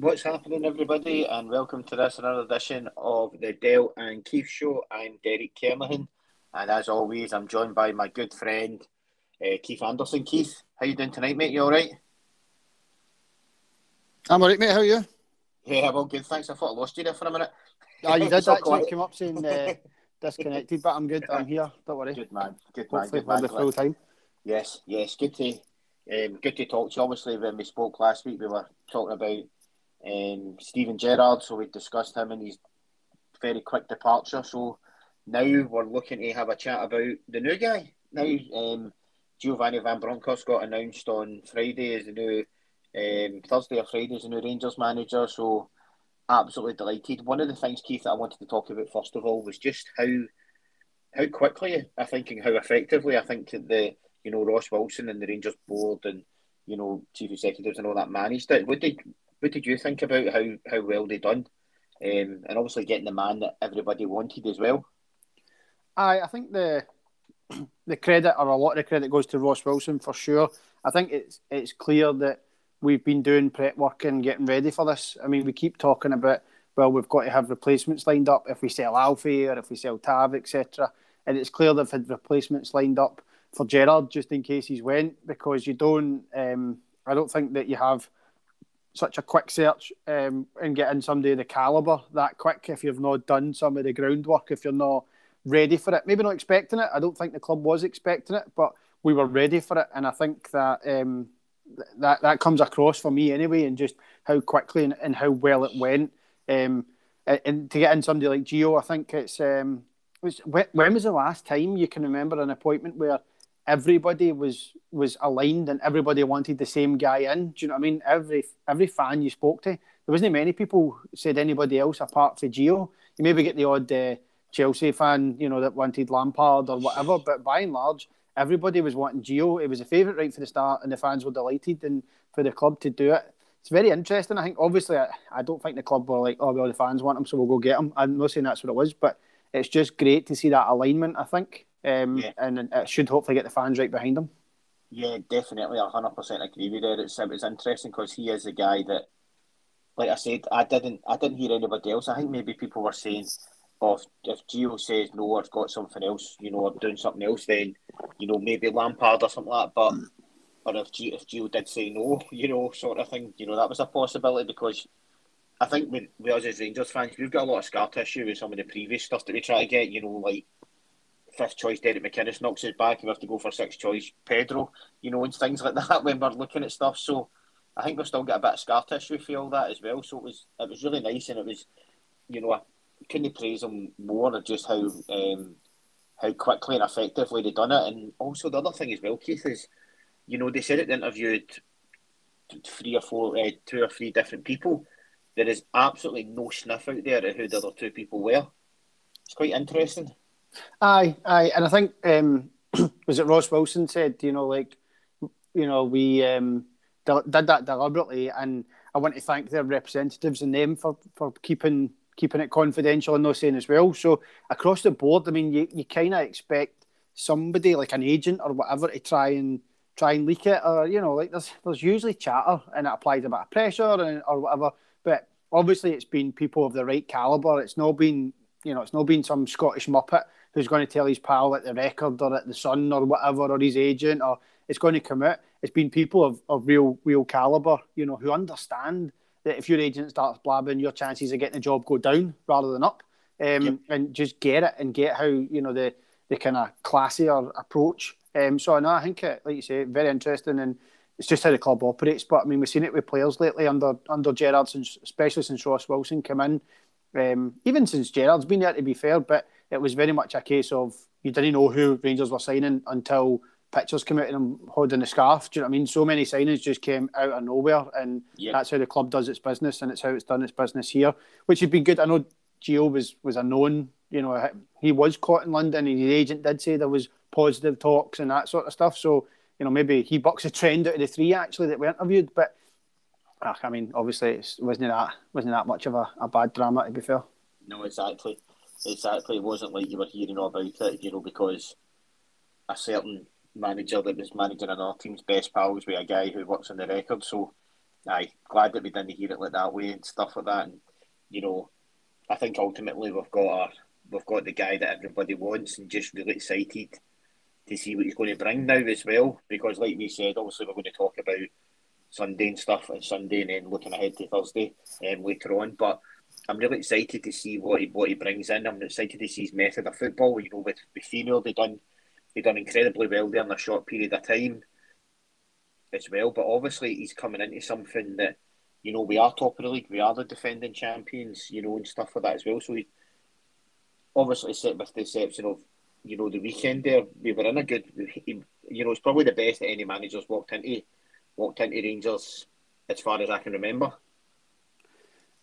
What's happening, everybody, and welcome to this another edition of the Dale and Keith Show. I'm Derek Kernahan, and as always, I'm joined by my good friend uh, Keith Anderson. Keith, how you doing tonight, mate? You all right? I'm all right, mate. How are you? Yeah, I'm all good. Thanks. I thought I lost you there for a minute. Ah, you did actually come up saying uh, disconnected, but I'm good. I'm here. Don't worry. Good man. Good man. Good man. full time. Yes, yes. Good to um, good to talk to you. Obviously, when we spoke last week, we were talking about um, Steven Gerrard, so we discussed him and his very quick departure. So now we're looking to have a chat about the new guy. Now, um, Giovanni Van Bronckhorst got announced on Friday as the new um, Thursday or Friday as the new Rangers manager. So absolutely delighted. One of the things, Keith, that I wanted to talk about first of all was just how how quickly I think and how effectively I think that the you know Ross Wilson and the Rangers board and you know chief executives and all that managed it. What did what did you think about how how well they done? Um, and obviously getting the man that everybody wanted as well. I I think the the credit or a lot of the credit goes to Ross Wilson for sure. I think it's it's clear that we've been doing prep work and getting ready for this. I mean, we keep talking about well, we've got to have replacements lined up if we sell Alfie or if we sell Tav, etc. And it's clear they've had replacements lined up for Gerrard just in case he's went because you don't. Um, I don't think that you have such a quick search um, and getting somebody of the caliber that quick if you've not done some of the groundwork, if you're not ready for it. Maybe not expecting it. I don't think the club was expecting it, but we were ready for it, and I think that um, that that comes across for me anyway, and just how quickly and, and how well it went. Um, and to get in somebody like Gio, I think it's um, was when was the last time you can remember an appointment where everybody was was aligned and everybody wanted the same guy in. Do you know what I mean? Every every fan you spoke to, there wasn't many people said anybody else apart from Gio. You maybe get the odd uh, Chelsea fan, you know, that wanted Lampard or whatever, but by and large, everybody was wanting Gio. It was a favourite right for the start, and the fans were delighted and for the club to do it. It's very interesting. I think obviously I, I don't think the club were like, oh well, the fans want him, so we'll go get him. I'm not saying that's what it was, but it's just great to see that alignment. I think um, yeah. and it should hopefully get the fans right behind him. Yeah, definitely, hundred percent agree with you. It's it was interesting because he is a guy that, like I said, I didn't I didn't hear anybody else. I think maybe people were saying, "Oh, if, if Gio says no, I've got something else, you know, I'm doing something else, then you know maybe Lampard or something like that." But or if Gio, if Gio did say no, you know, sort of thing, you know, that was a possibility because I think with, with us as Rangers fans, we've got a lot of scar tissue with some of the previous stuff that we try to get, you know, like fifth choice Derek McInnes knocks us back, and we have to go for sixth choice Pedro, you know, and things like that when we're looking at stuff. So I think we've still got a bit of scar tissue for all that as well. So it was it was really nice, and it was, you know, I couldn't praise them more of just how um, how quickly and effectively they done it. And also the other thing as well, Keith is, you know, they said it interviewed three or four, uh, two or three different people. There is absolutely no sniff out there of who the other two people were. It's quite interesting. Aye, aye, and I think um, was it Ross Wilson said, you know, like, you know, we um, did that deliberately, and I want to thank their representatives and them for for keeping keeping it confidential and not saying as well. So across the board, I mean, you, you kind of expect somebody like an agent or whatever to try and try and leak it, or you know, like there's there's usually chatter and it applies a bit of pressure and or whatever, but obviously it's been people of the right caliber. It's not been you know, it's not been some Scottish muppet who's going to tell his pal at the record or at the Sun or whatever, or his agent, or it's going to come out. It's been people of, of real real caliber, you know, who understand that if your agent starts blabbing, your chances of getting a job go down rather than up. Um, yep. And just get it and get how you know the the kind of classier approach. Um, so I know I think it, like you say, very interesting and it's just how the club operates. But I mean, we've seen it with players lately under under Gerrard, since, especially since Ross Wilson came in. Um, even since Gerrard's been there, to be fair, but it was very much a case of you didn't know who Rangers were signing until pictures came out of them holding the scarf. Do you know what I mean? So many signings just came out of nowhere, and yep. that's how the club does its business, and it's how it's done its business here, which has been good. I know Gio was was a known, you know, he was caught in London, and his agent did say there was positive talks and that sort of stuff. So you know, maybe he bucks a trend out of the three actually that we interviewed, but. Ah, I mean, obviously, it wasn't that wasn't that much of a, a bad drama to be fair. No, exactly exactly. It wasn't like you were hearing all about it, you know, because a certain manager that was managing another team's best pals with a guy who works on the record. So aye, glad that we didn't hear it like that way and stuff like that. And you know, I think ultimately we've got our we've got the guy that everybody wants, and just really excited to see what he's going to bring now as well. Because, like we said, obviously we're going to talk about Sunday and stuff on Sunday, and then looking ahead to Thursday um, later on. But I'm really excited to see what he what he brings in. I'm excited to see his method of football. You know, with with Feyenoord, they done they done incredibly well there in a short period of time as well. But obviously, he's coming into something that you know we are top of the league, we are the defending champions, you know, and stuff like that as well. So he obviously, set with the exception of you know the weekend there, we were in a good. You know, it's probably the best that any managers walked into walked into Rangers as far as I can remember.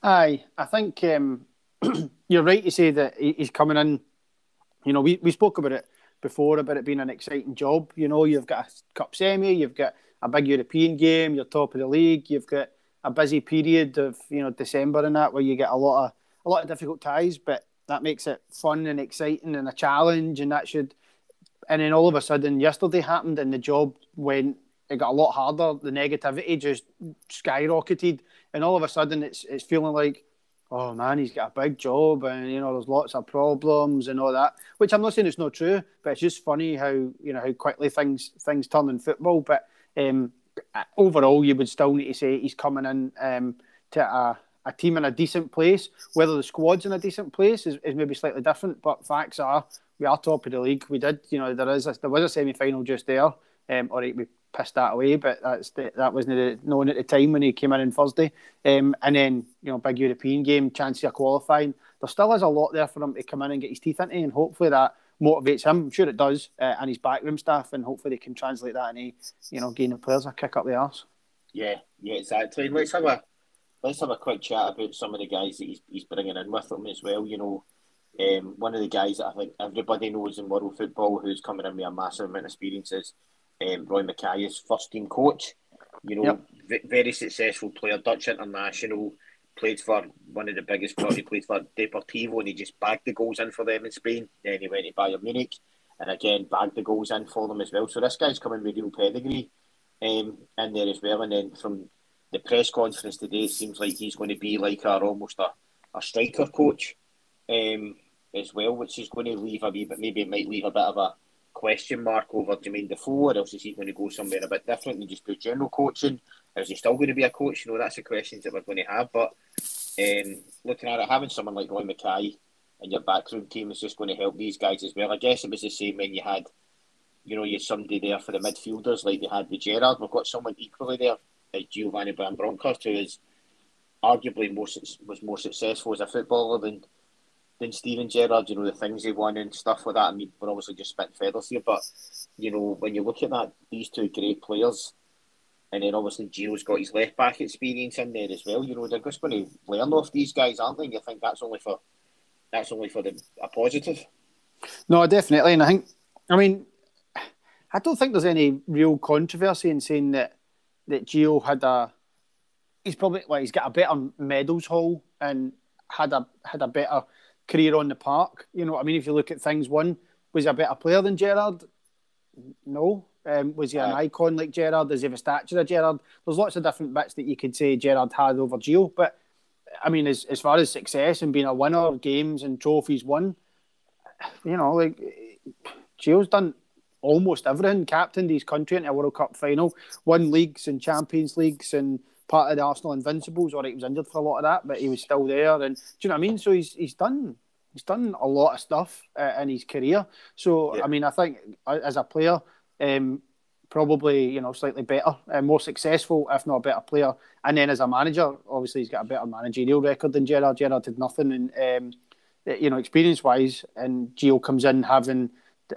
Aye, I think um, you're right to say that he's coming in. You know, we, we spoke about it before about it being an exciting job. You know, you've got a cup semi, you've got a big European game, you're top of the league, you've got a busy period of you know December and that where you get a lot of a lot of difficult ties, but that makes it fun and exciting and a challenge, and that should. And then all of a sudden, yesterday happened, and the job went. It got a lot harder. The negativity just skyrocketed, and all of a sudden, it's it's feeling like, oh man, he's got a big job, and you know, there's lots of problems and all that. Which I'm not saying it's not true, but it's just funny how you know how quickly things things turn in football. But um, overall, you would still need to say he's coming in um, to a a team in a decent place. Whether the squad's in a decent place is, is maybe slightly different, but facts are we are top of the league. We did, you know, there is a, there was a semi final just there. Um, all right, we pissed that away, but that's the, that wasn't known at the time when he came in on Thursday. Um, and then you know, big European game, chance of qualifying. There still is a lot there for him to come in and get his teeth into, and hopefully that motivates him. I'm sure it does, uh, and his backroom staff, and hopefully they can translate that and he, you know, gain gaining players a kick up the arse. Yeah, yeah, exactly. Let's have a let's have a quick chat about some of the guys that he's, he's bringing in with him as well. You know, um, one of the guys that I think everybody knows in world football who's coming in with a massive amount of experience is um, Roy Makaay's first team coach. You know, yep. v- very successful player, Dutch international, played for one of the biggest clubs. He played for Deportivo and he just bagged the goals in for them in Spain. Then he went to Bayern Munich and again bagged the goals in for them as well. So this guy's coming with real pedigree um, in there as well. And then from the press conference today, it seems like he's going to be like our almost a, a striker coach um, as well, which is going to leave a wee bit, maybe it might leave a bit of a question mark over Jermaine Defoe, or else is he going to go somewhere a bit different and just do general coaching? Or is he still going to be a coach? You know, that's the questions that we're going to have. But um, looking at it, having someone like Roy Makaay in your backroom team is just going to help these guys as well. I guess it was the same when you had, you know, you had somebody there for the midfielders like they had with Gerrard. We've got someone equally there like Giovanni Van Bronckhorst, who is arguably more was more successful as a footballer than than Steven Gerrard. You know the things he won and stuff like that. I mean, we're obviously just spitting feathers here, but you know when you look at that, these two great players, and then obviously Gio's got his left back experience in there as well. You know they're just going to learn off these guys, aren't they? And you think that's only for that's only for the a positive. No, definitely, and I think I mean I don't think there's any real controversy in saying that that Gio had a he's probably well he's got a better medals haul and had a had a better career on the park. You know, I mean, if you look at things, one was he a better player than Gerrard? No. Um, was he an icon like Gerrard? Does he have a stature of Gerrard? There's lots of different bits that you could say Gerrard had over Gio, but I mean, as as far as success and being a winner of games and trophies won, you know, like Gio's done almost everything. Captained his country into a World Cup final, won leagues and Champions Leagues, and part of the Arsenal Invincibles. Or he was injured for a lot of that, but he was still there. And do you know what I mean? So he's he's done he's done a lot of stuff uh, in his career. So yeah. I mean, I think uh, as a player. Um, probably you know slightly better and more successful, if not a better player. And then as a manager, obviously he's got a better managerial record than Gerrard. Gerrard did nothing, and um, you know experience wise, and Gio comes in having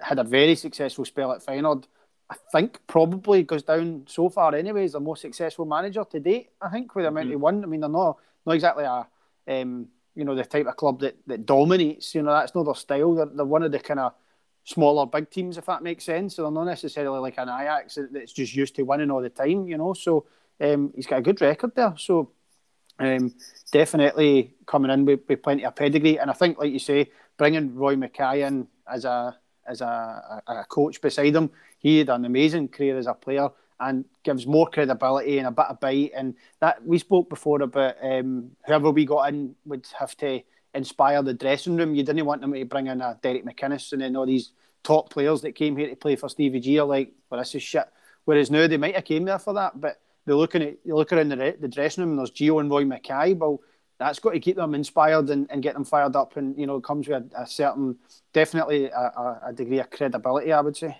had a very successful spell at Feyenoord. I think probably goes down so far anyway as the most successful manager to date. I think with the amount mm-hmm. he won. I mean, they're not not exactly a um, you know the type of club that, that dominates. You know that's not their style. They're, they're one of the kind of smaller big teams, if that makes sense. So they're not necessarily like an Ajax that's just used to winning all the time. You know, so um, he's got a good record there. So um, definitely coming in with, with plenty of pedigree. And I think, like you say, bringing Roy Makaay in as a as a, a, coach beside him. He had an amazing career as a player, and gives more credibility and a bit of bite. And that we spoke before about um, whoever we got in would have to inspire the dressing room. You didn't want them to bring in a Derek McInnes and then all these top players that came here to play for Stevie G are like, well, this is shit. Whereas now they might have came there for that, but they're looking at you look around the, the dressing room and there's Gio and Roy Makaay. Well, that's got to keep them inspired and, and get them fired up, and you know, comes with a, a certain, definitely a, a, degree of credibility, I would say.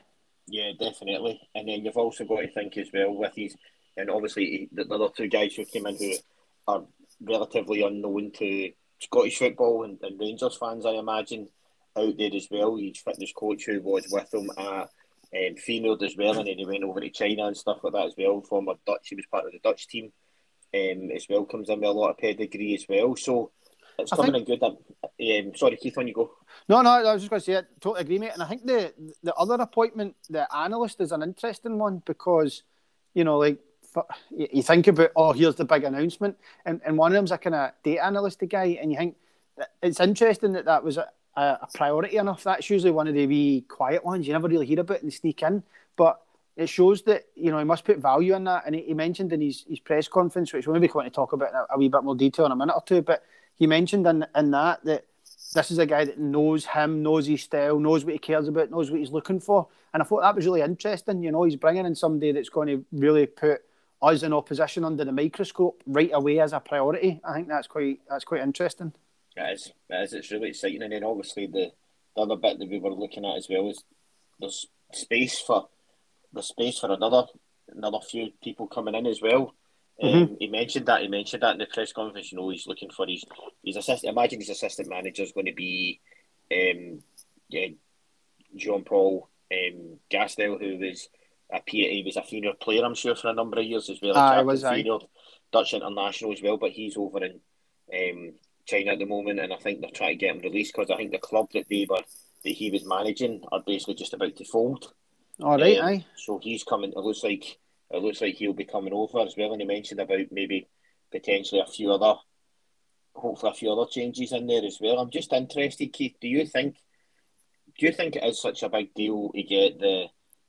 Yeah, definitely. And then you've also got to think as well with these, and obviously the other two guys who came in who are relatively unknown to Scottish football and, and Rangers fans, I imagine, out there as well. His fitness coach who was with him at um, Feyenoord as well, and then he went over to China and stuff like that as well. Former Dutch, he was part of the Dutch team um, as well. Comes in with a lot of pedigree as well. So it's coming think... in good. Um, sorry, Keith, on you go. No, no, I was just going to say, I totally agree, mate. And I think the the other appointment, the analyst, is an interesting one because, you know, like you think about, oh, here's the big announcement, and, and one of them's a kind of data analyst guy, and you think it's interesting that that was a, a, priority enough. That's usually one of the wee quiet ones you never really hear about and sneak in, but it shows that you know he must put value in that. And he, he mentioned in his, his press conference, which we'll maybe going to talk about in a, a wee bit more detail in a minute or two, but he mentioned in in that that this is a guy that knows him, knows his style, knows what he cares about, knows what he's looking for. And I thought that was really interesting. You know, he's bringing in somebody that's going to really put us in opposition under the microscope right away as a priority. I think that's quite that's quite interesting. It is. It is. It's really exciting. And then obviously the, the other bit that we were looking at as well is there's space for the space for another another few people coming in as well. Um, mm-hmm. he mentioned that. He mentioned that in the press conference. You know, he's looking for his his assistant. Imagine his assistant manager is going to be, um, yeah, Jean Paul um, Gastel, who was a he was a senior player, I'm sure, for a number of years as well. I was senior Dutch international as well, but he's over in um, China at the moment, and I think they're trying to get him released because I think the club that they were that he was managing are basically just about to fold. All right, um, aye. So he's coming. It looks like it looks like he'll be coming over as well. And he mentioned about maybe potentially a few other, hopefully a few other changes in there as well. I'm just interested, Keith. Do you think? Do you think it is such a big deal to get the,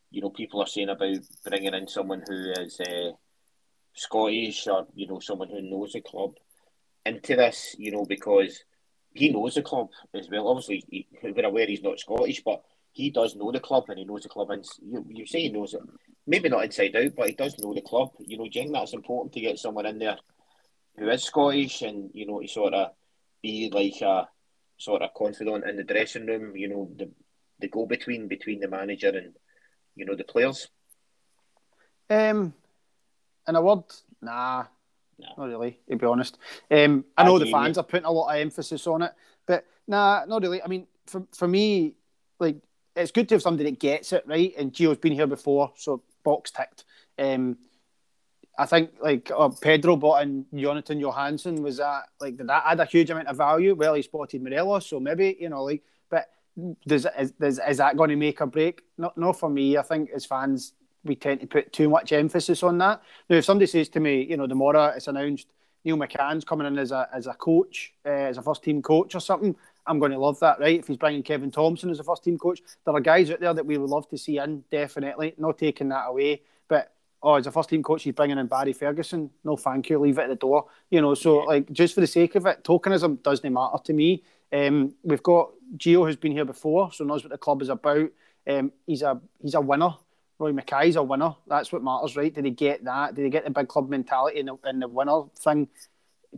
you know, people are saying about bringing in someone who is uh, Scottish or you know someone who knows the club into this, you know, because he knows the club as well. Obviously, he, we're aware he's not Scottish, but he does know the club and he knows the club. And you, you say he knows it, maybe not inside out, but he does know the club. You know, do you think that's important to get someone in there who is Scottish and, you know, to sort of be like a sort of confidant in the dressing room, you know, the, the go between between the manager and, you know, the players? Um, in a word, nah, no. not really, to be honest. Um, I know I the fans are putting a lot of emphasis on it, but nah, not really. I mean, for, for me, like it's good to have somebody that gets it right. And Gio's been here before, so box ticked. Um, I think like uh, Pedro bought in Jonathan Johansson was that like did that add a huge amount of value? Well, he spotted Morelos, so maybe you know like, but does is, is, is that going to make a break? Not not for me. I think as fans we tend to put too much emphasis on that. Now, if somebody says to me, you know, tomorrow it's announced Neil McCann's coming in as a as a coach, uh, as a first team coach or something, I'm going to love that, right? If he's bringing Kevin Thomson as a first team coach, there are guys out there that we would love to see in, definitely. Not taking that away. But, oh, as a first team coach, he's bringing in Barry Ferguson. No, thank you. Leave it at the door. You know, so, like, just for the sake of it, tokenism doesn't matter to me. Um, we've got Gio, who's been here before, so knows what the club is about. Um, he's a he's a winner. Roy Makaay's a winner. That's what matters, right? Did he get that? Did he get the big club mentality and the, and the winner thing?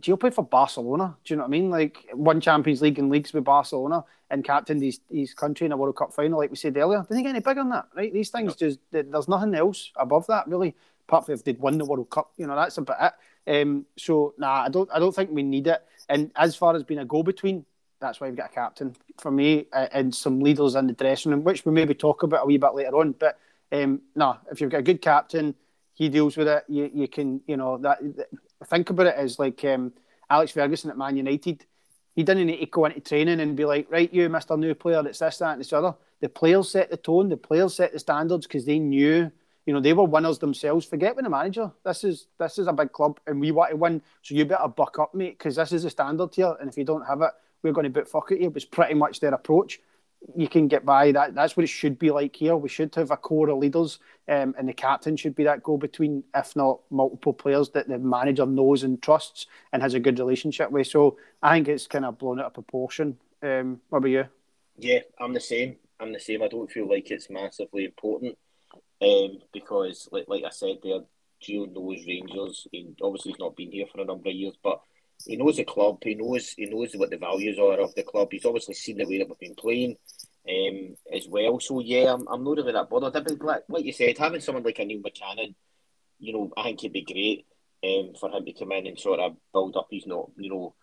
Gio played for Barcelona. Do you know what I mean? Like won Champions League and leagues with Barcelona and captained his, his country in a World Cup final, like we said earlier. Didn't get any bigger than that, right? These things no. just there's nothing else above that really, apart from if they'd won the World Cup. You know, that's about it. Um, so nah, I don't I don't think we need it. And as far as being a go between, that's why we've got a captain for me uh, and some leaders in the dressing room, which we maybe talk about a wee bit later on. But um, no, if you've got a good captain, he deals with it. You you can you know that think about it as like um, Alex Ferguson at Man United. He didn't need to go into training and be like, right, you, Mr. New Player, it's this, that, and this other. The players set the tone, the players set the standards because they knew, you know, they were winners themselves. Forget with the manager. This is this is a big club and we want to win. So you better buck up, mate, because this is the standard here. And if you don't have it, we're going to boot fuck at you. It was pretty much their approach. You can get by. That that's what it should be like here. We should have a core of leaders, um, and the captain should be that go between, if not multiple players that the manager knows and trusts and has a good relationship with. So I think it's kind of blown out of proportion. Um, what about you? Yeah, I'm the same. I'm the same. I don't feel like it's massively important um, because, like, like I said, there, Gio knows Rangers. Obviously he's not been here for a number of years, but he knows the club. He knows he knows what the values are of the club. He's obviously seen the way that we've been playing um, as well. So yeah, I'm, I'm not really that bothered. But like, like you said, having someone like a Neil McCannon, you know, I think it'd be great um, for him to come in and sort of build up. He's not, you know,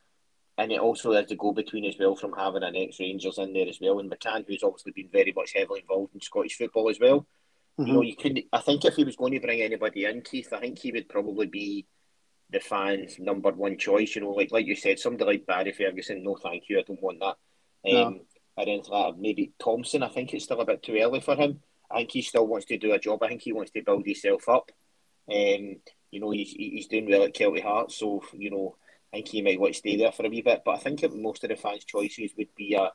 and it also has to go between as well from having an ex Rangers in there as well, and McCann, who's obviously been very much heavily involved in Scottish football as well. Mm-hmm. You know, you could. I think if he was going to bring anybody in, Keith, I think he would probably be the fans' number one choice. You know, like like you said, somebody like Barry Ferguson, no, thank you, I don't want that. Um, no. Or anything like that. Maybe Thomson, I think it's still a bit too early for him. I think he still wants to do a job. I think he wants to build himself up. Um, you know, he's he's doing well at Kelty Hearts, so you know, I think he might want to stay there for a wee bit. But I think most of the fans' choices would be a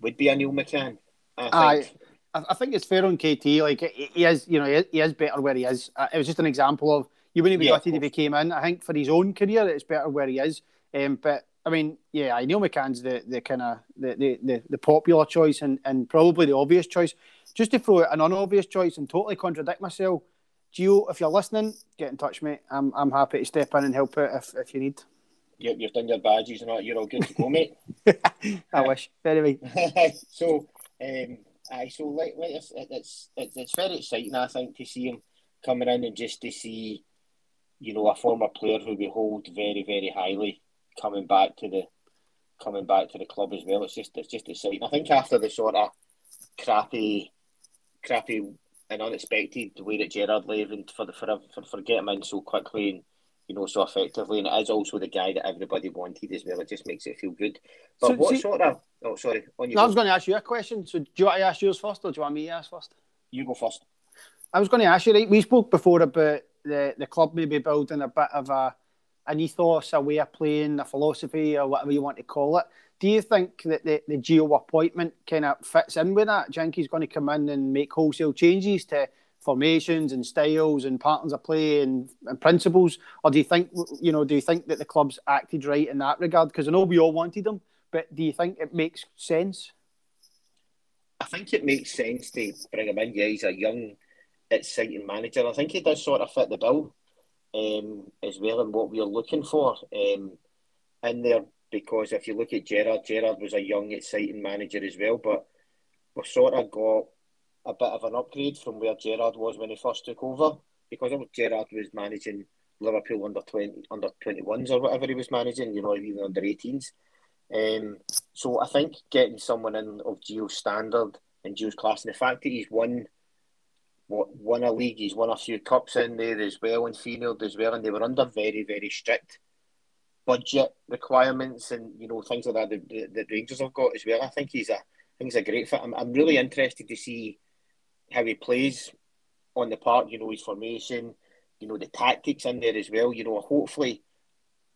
would be a Neil McCann. I think. I, I think it's fair on KT. Like he is, you know, he is better where he is. Uh, it was just an example of you wouldn't be yeah, gutted if he came in. I think for his own career, it's better where he is. Um, but I mean, yeah, I Neil McCann's the the kind of the, the, the, the, popular choice and, and probably the obvious choice. Just to throw an unobvious choice and totally contradict myself, Gio, if you're listening, get in touch, mate. I'm I'm happy to step in and help out if, if you need. Yeah, you've done your badges and all. You're all good to go, mate. I wish. Anyway, so, um, aye, so like, like it's, it's it's it's very exciting. I think to see him coming in and just to see you know, a former player who we hold very, very highly coming back to the coming back to the club as well. It's just it's just exciting. I think after the sort of crappy crappy and unexpected way that Gerrard left for the for, for for getting in so quickly and you know so effectively and it is also the guy that everybody wanted as well. It just makes it feel good. But so, what see, sort of oh sorry, on you no, I was going to ask you a question. So do you want to ask yours first or do you want me to ask first? You go first. I was going to ask you, right? We spoke before about the, the club maybe building a bit of a an ethos, a way of playing, a philosophy, or whatever you want to call it. Do you think that the, the Gio appointment kind of fits in with that? Jinky's going to come in and make wholesale changes to formations and styles and patterns of play and, and principles, or do you think you know? Do you think that the club's acted right in that regard? Because I know we all wanted them, but do you think it makes sense? I think it makes sense to bring him in. Yeah, he's a young exciting manager. I think he does sort of fit the bill um, as well in what we're looking for um, in there. Because if you look at Gerrard, Gerrard was a young, exciting manager as well, but we've sort of got a bit of an upgrade from where Gerrard was when he first took over. Because Gerrard was managing Liverpool under twenty under twenty ones or whatever he was managing, you know, even under eighteens. Um, so I think getting someone in of Gio's standard and Gio's class, and the fact that he's won won a league. He's won a few cups in there as well, and Feyenoord as well, and they were under very very strict budget requirements and you know things like that. The, the Rangers have got as well. I think he's a I think he's a great fit. I'm, I'm really interested to see how he plays on the park. You know his formation, you know the tactics in there as well. You know hopefully,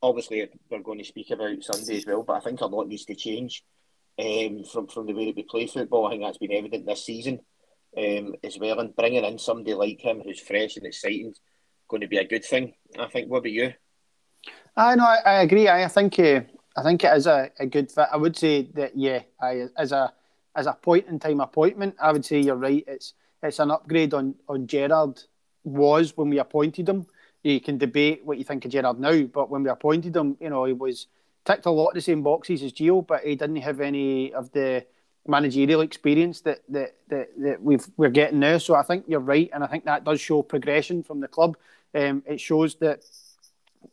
obviously we're going to speak about Sunday as well, but I think a lot needs to change um, from from the way that we play football. I think that's been evident this season um, as well. And bringing in somebody like him who's fresh and exciting is going to be a good thing. I think. What about you? I know. I, I agree. I, I think. Uh, I think it is a, a good fit. I would say that yeah, I, as a as a point in time appointment, I would say you're right. It's it's an upgrade on on Gerrard was when we appointed him. You can debate what you think of Gerrard now, but when we appointed him, you know, he was ticked a lot of the same boxes as Gio, but he didn't have any of the managerial experience that that, that, that we've we're getting now. So I think you're right, and I think that does show progression from the club. Um, it shows that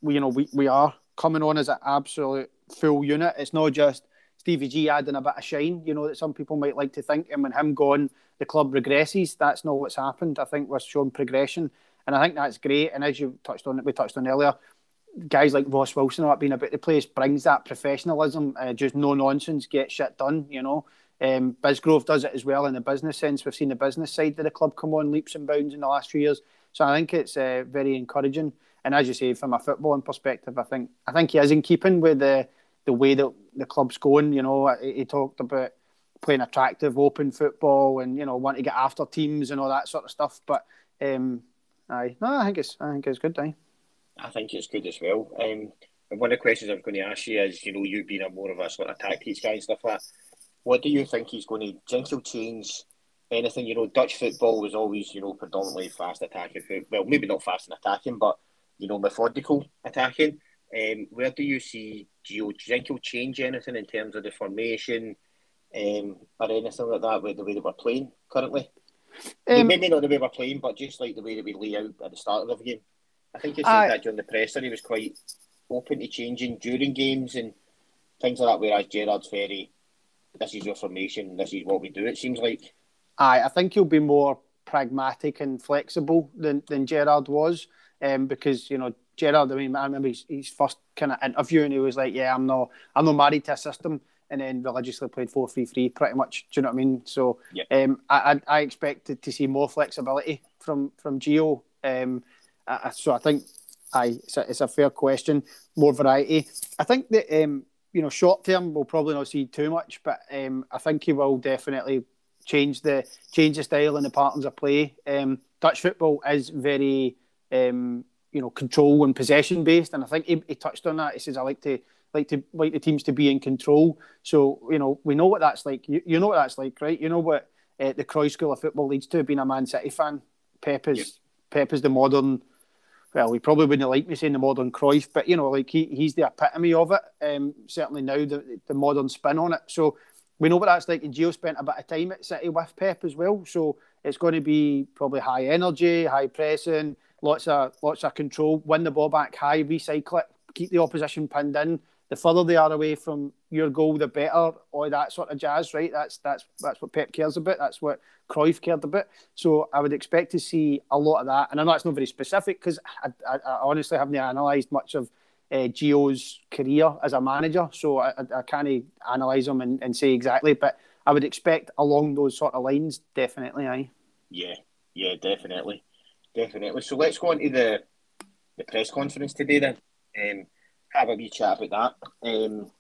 we, you know, we, we are coming on as an absolute full unit. It's not just Stevie G adding a bit of shine, you know, that some people might like to think. And when him gone, the club regresses. That's not what's happened. I think we're showing progression, and I think that's great. And as you touched on, we touched on earlier, guys like Ross Wilson not being about the place brings that professionalism, uh, just no nonsense, get shit done, you know. Um, Bisgrove does it as well in the business sense. We've seen the business side of the club come on leaps and bounds in the last few years. So I think it's uh, very encouraging. And as you say, from a footballing perspective, I think I think he is in keeping with the the way that the club's going. You know, he, he talked about playing attractive, open football, and you know want to get after teams and all that sort of stuff. But um, aye, no, I think it's I think it's good. Aye. I think it's good as well. Um, and one of the questions I'm going to ask you is, you know, you being a more of a sort of tactics guy and stuff like that, what do you think he's going to? Do think he'll change anything? You know, Dutch football was always, you know, predominantly fast attacking. Well, maybe not fast and attacking, but you know, methodical attacking. Um, where do you see Gio? Do you think he'll change anything in terms of the formation um, or anything like that with the way that we're playing currently? Um, maybe not the way we're playing, but just like the way that we lay out at the start of the game. I think he said uh, that during the presser. He was quite open to changing during games and things like that. Whereas Gerrard's very, this is your formation, this is what we do. It seems like. Aye, I think he'll be more pragmatic and flexible than than Gerrard was, um, because you know Gerrard. I mean, I remember his, his first kind of interview, and he was like, "Yeah, I'm not, I'm not married to a system." And then religiously played four three three pretty much. Do you know what I mean? So yeah. um, I, I, I expected to see more flexibility from from Gio. Um, I, so I think aye, it's a, it's a fair question. More variety. I think that um, you know, short term we'll probably not see too much, but um, I think he will definitely change the change the style and the patterns of play. Um, Dutch football is very um, you know control and possession based, and I think he, he, touched on that. He says I like to like to like the teams to be in control. So you know we know what that's like. You, you know what that's like, right? You know what uh, the Cruyff School of Football leads to being a Man City fan. Pep is yep. Pep is the modern well, he probably wouldn't like me saying the modern Cruyff, but you know, like he, he's the epitome of it. Um, certainly now the, the modern spin on it. So we know what that's like. And Gio spent a bit of time at City with Pep as well. So it's going to be probably high energy, high pressing, lots of lots of control, win the ball back high, recycle it, keep the opposition pinned in. The further they are away from your goal, the better. All that sort of jazz, right? That's that's that's what Pep cares about. That's what Cruyff cared about. So I would expect to see a lot of that. And I know it's not very specific because I, I, I, honestly haven't analysed much of uh, Gio's career as a manager, so I, I, can't analyse him and, and, say exactly. But I would expect along those sort of lines, definitely. Aye. Yeah, yeah, definitely, definitely. So let's go on to the the press conference today then. Um, have a wee chat about that. Um,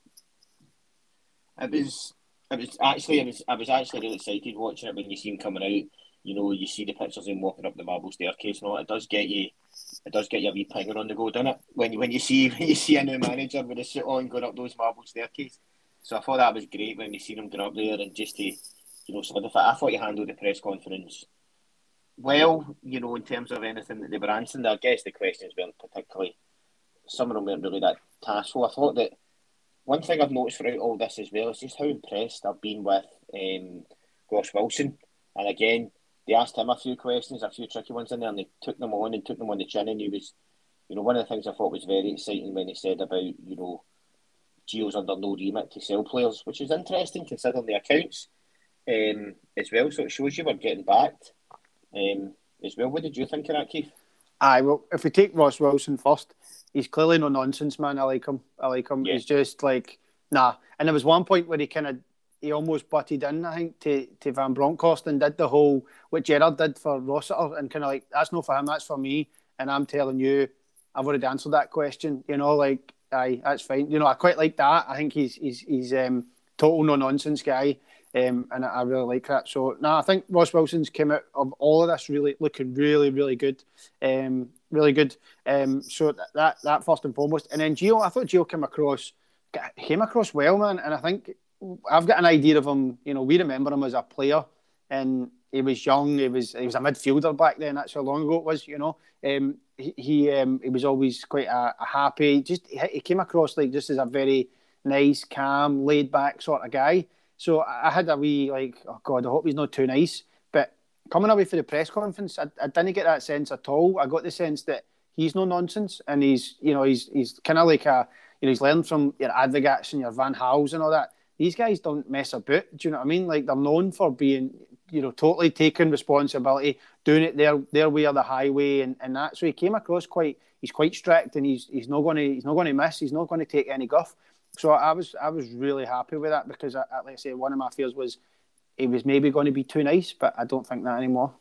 it was I was actually, I was, I was actually really excited watching it when you see him coming out. You know, you see the pictures of him walking up the marble staircase and all. It does get you, it does get you a wee pinger on the go, doesn't it? When you when you see when you see a new manager with a suit on going up those marble staircase. So I thought that was great when you seen him going up there and just to, you know, solidify. I thought he handled the press conference well. You know, in terms of anything that they were answering. I guess the questions weren't particularly. Some of them weren't really that taskful. I thought that one thing I've noticed throughout all this as well is just how impressed I've been with um, Ross Wilson. And again, they asked him a few questions, a few tricky ones in there, and they took them on and took them on the chin. And he was, you know, one of the things I thought was very exciting when he said about, you know, Gio's under no remit to sell players, which is interesting considering the accounts um, as well. So it shows you we're getting backed um, as well. What did you think of that, Keith? Aye, well, if we take Ross Wilson first, he's clearly no nonsense, man. I like him. I like him. Yeah. He's just like nah. And there was one point where he kind of he almost butted in, I think, to, to Van Bronckhorst and did the whole what Gerrard did for Rossiter and kind of like that's not for him, that's for me. And I'm telling you, I've already answered that question. You know, like aye, that's fine. You know, I quite like that. I think he's he's he's um total no nonsense guy. Um, and I, really like that. So now nah, I think Ross Wilson's came out of all of this really looking really really good. Um, really good. Um, so that that first and foremost, and then Gio, I thought Gio came across came across well, man, and I think I've got an idea of him. You know, we remember him as a player, and he was young. He was he was a midfielder back then. That's how long ago it was. You know, um, he he, um, he was always quite a, a happy. Just he came across like just as a very nice, calm, laid back sort of guy. So I had a wee like, oh god, I hope he's not too nice coming away for the press conference, I, I didn't get that sense at all. I got the sense that he's no nonsense, and he's you know he's he's kind of like a you know he's learned from your Advocaats and your Van Gaals and all that. These guys don't mess about. Do you know what I mean? Like they're known for being you know totally taking responsibility, doing it their their way or the highway, and, and that. So he came across quite he's quite strict, and he's he's not going to he's not going to miss. He's not going to take any guff. So I was I was really happy with that because I, like I say one of my fears was he was maybe going to be too nice, but I don't think that anymore.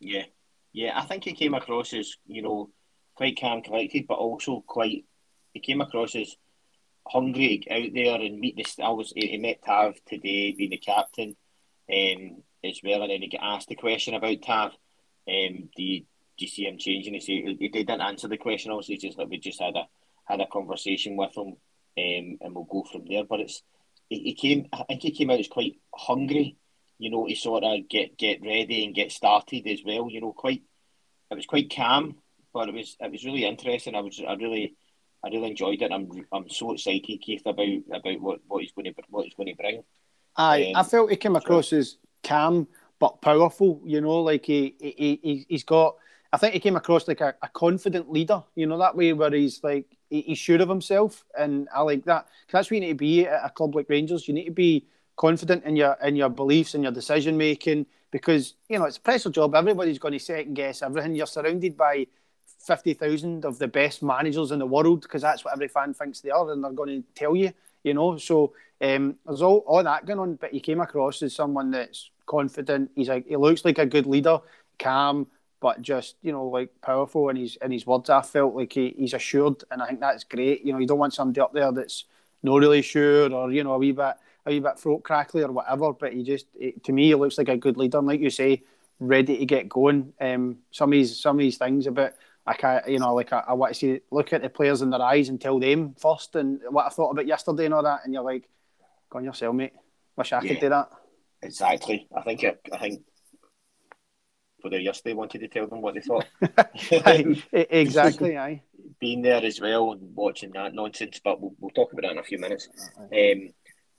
Yeah, yeah, I think he came across as you know quite calm, collected, but also quite. He came across as hungry out there and meet the. I was he met Tav today, being the captain. um, as well. And then he get asked the question about Tav. Um, do you, do you see him changing? He, say, he didn't answer the question. Obviously, just like we just had a had a conversation with him, um, and we'll go from there. But it's he came. I think he came out as quite hungry. You know, to sort of get get ready and get started as well. You know, quite. It was quite calm, but it was it was really interesting. I was I really I really enjoyed it. I'm I'm so excited, Keith, about about what, what he's going to what he's going to bring. Aye, um, I felt he came across as calm but powerful. You know, like he he he's got. I think he came across like a, a confident leader. You know that way where he's like he, he's sure of himself, and I like that. Cause that's what you need to be at a club like Rangers. You need to be confident in your in your beliefs and your decision making because you know it's a pressure job. Everybody's going to second guess everything. You're surrounded by fifty thousand of the best managers in the world because that's what every fan thinks they are, and they're going to tell you. You know, so um, there's all, all that going on. But he came across as someone that's confident. He's like he looks like a good leader, calm, but just you know like powerful in his in his words. I felt like he, he's assured, and I think that's great. You know, you don't want somebody up there that's not really sure or you know a wee bit a wee bit throat crackly or whatever. But he just it, to me he looks like a good leader, and like you say, ready to get going. Um, some of these some of these things about. I can't, you know, like I, I want to see, look at the players in their eyes and tell them first, and what I thought about yesterday and all that, and you're like, go on yourself, mate. Wish I yeah. could do that. Exactly. I think I think for the yesterday wanted to tell them what they thought. aye, exactly, aye. Being there as well and watching that nonsense, but we'll, we'll talk about that in a few minutes. Um,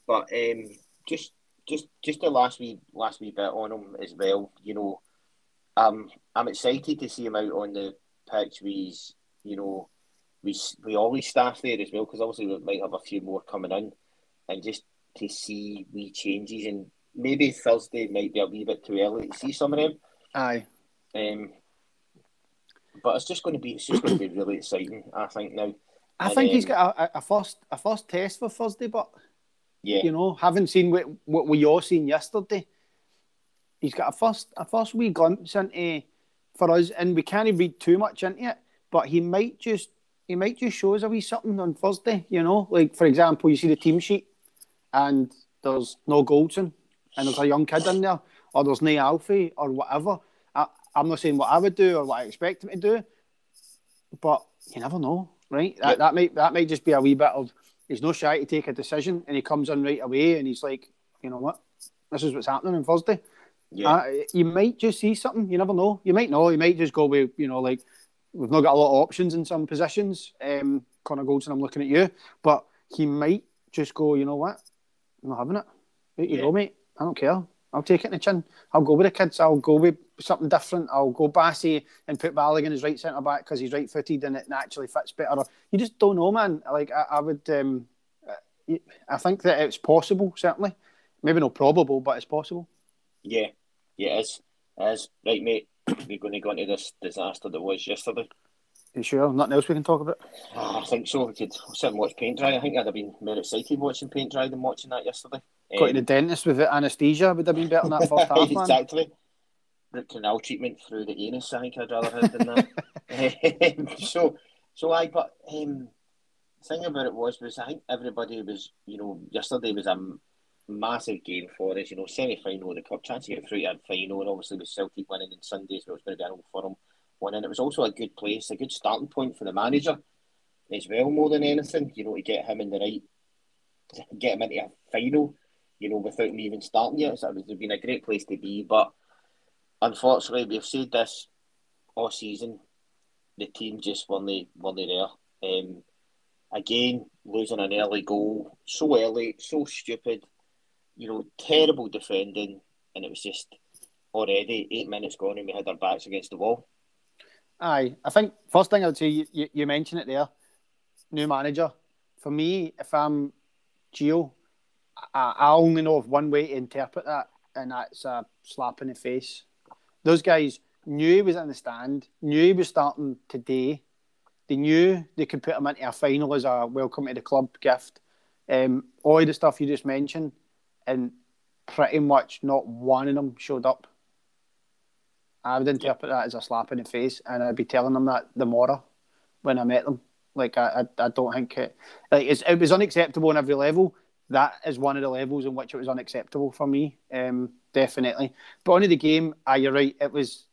but um, just just just the last wee last wee bit on him as well. You know, um, I'm excited to see him out on the pitch. We, you know, we we always staff there as well because obviously we might have a few more coming in, and just to see wee changes and maybe Thursday might be a wee bit too early to see some of them. Aye. Um, but it's just going to be it's just going to be really exciting. I think now. I and, think um, he's got a, a, first a first test for Thursday, but yeah, you know, having seen what what we all seen yesterday, he's got a first a first wee glimpse into for us, and we can't read too much into it. But he might just he might just show us a wee something on Thursday. You know, like for example, you see the team sheet, and there's no Goldson, and there's a young kid in there, or there's no Alfie, or whatever. I, I'm not saying what I would do or what I expect him to do, but you never know, right? That, that might that might just be a wee bit of he's no shy to take a decision, and he comes in right away, and he's like, you know what, this is what's happening on Thursday. Yeah. Uh, you might just see something. You never know. You might know. You might just go with, you know, like we've not got a lot of options in some positions. Um, Connor Goldson, I'm looking at you, but he might just go. You know what? I'm not having it. There you yeah. go, mate. I don't care. I'll take it in the chin. I'll go with the kids. I'll go with something different. I'll go Bassey and put Balogun as right centre back because he's right footed and it naturally fits better. You just don't know, man. Like I, I would, um, I think that it's possible. Certainly, maybe not probable, but it's possible. Yeah, yeah, it is. It is. Right, mate. We're going to go into this disaster that was yesterday. You sure? Nothing else we can talk about? Oh, I think so. We could sit and watch paint dry. I think I'd have been more excited watching paint dry than watching that yesterday. Got um, to the dentist with the anaesthesia would have been better than that first half, man. exactly. Root canal treatment through the anus. I think I'd rather have than that. Um, so, so I. But um, the thing about it was, was I think everybody was, you know, yesterday was a massive game for us. You know, semi final of the cup, chance to get through to a final, and obviously with Celtic winning on Sundays, where it was going to be an old firm one, and it was also a good place, a good starting point for the manager as well, more than anything. You know, to get him in the right, get him into a final, you know, without him even starting yet. So it would have been a great place to be. But unfortunately, we've said this all season. The team just weren't, weren't there. Um, again, losing an early goal so early, so stupid. You know, terrible defending, and it was just already eight minutes gone, and we had our backs against the wall. Aye, I think first thing I would say, you, you, you mentioned it there, new manager. For me, if I'm Gio, I, I only know of one way to interpret that, and that's a slap in the face. Those guys knew he was in the stand, knew he was starting today. They knew they could put him into a final as a welcome to the club gift. Um, all the stuff you just mentioned, and pretty much not one of them showed up. I would interpret that as a slap in the face, and I'd be telling them that the morrow when I met them. Like I, I, I don't think it like it was unacceptable on every level. That is one of the levels in which it was unacceptable for me. Um, definitely. But on the game, ah, you're right. It was,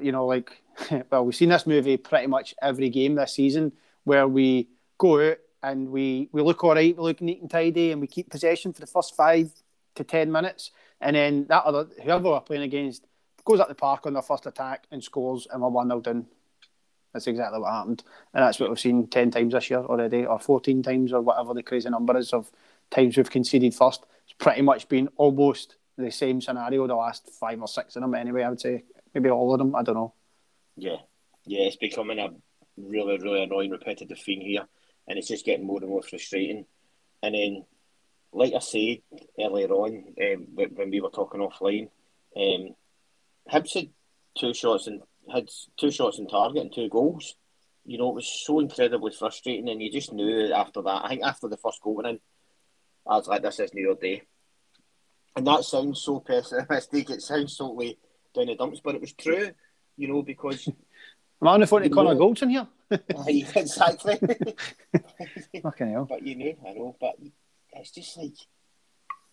you know, like, well, we've seen this movie pretty much every game this season where we go out and we, we look all right, we look neat and tidy, and we keep possession for the first five to ten minutes, and then that other whoever we're playing against goes up the park on their first attack and scores, and we're one 0 down. That's exactly what happened, and that's what we've seen ten times this year already, or fourteen times, or whatever the crazy number is of times we've conceded first. It's pretty much been almost the same scenario the last five or six of them. Anyway, I would say maybe all of them. I don't know. Yeah, yeah, it's becoming a really, really annoying, repetitive thing here, and it's just getting more and more frustrating. And then, like I said earlier on, um, when we were talking offline, um, Hibs had two shots and had two shots in target and two goals. You know, it was so incredibly frustrating, and you just knew after that. I think after the first goal went in, I was like, "This is New Year Day," and that sounds so pessimistic. It sounds totally down the dumps, but it was true. You know, because am I on the phone to Connor Goldson here? exactly. Fucking hell. But you know, I know, but it's just like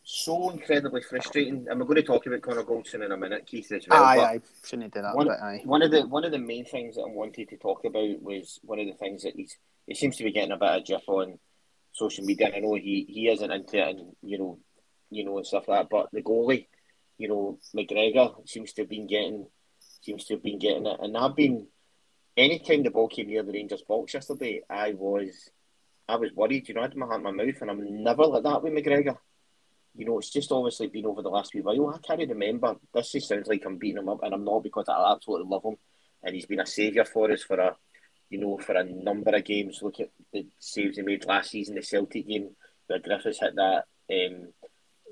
so incredibly frustrating. And we're going to talk about Connor Goldson in a minute, Keith, as well. Aye, aye. Shouldn't do that, one, aye. One of the one of the main things that I wanted to talk about was one of the things that he's he seems to be getting a bit of jip on social media. And I know he, he isn't into it and you know you know and stuff like that. But the goalie, you know, McGregor seems to have been getting seems to have been getting it. And I've been anytime the ball came near the Rangers box yesterday, I was I was worried, you know, I had my hand in my mouth and I'm never like that with McGregor you know, it's just obviously been over the last few while. I can't remember. This just sounds like I'm beating him up, and I'm not because I absolutely love him, and he's been a saviour for us for a, you know, for a number of games. Look at the saves he made last season, the Celtic game where Griffiths hit that um,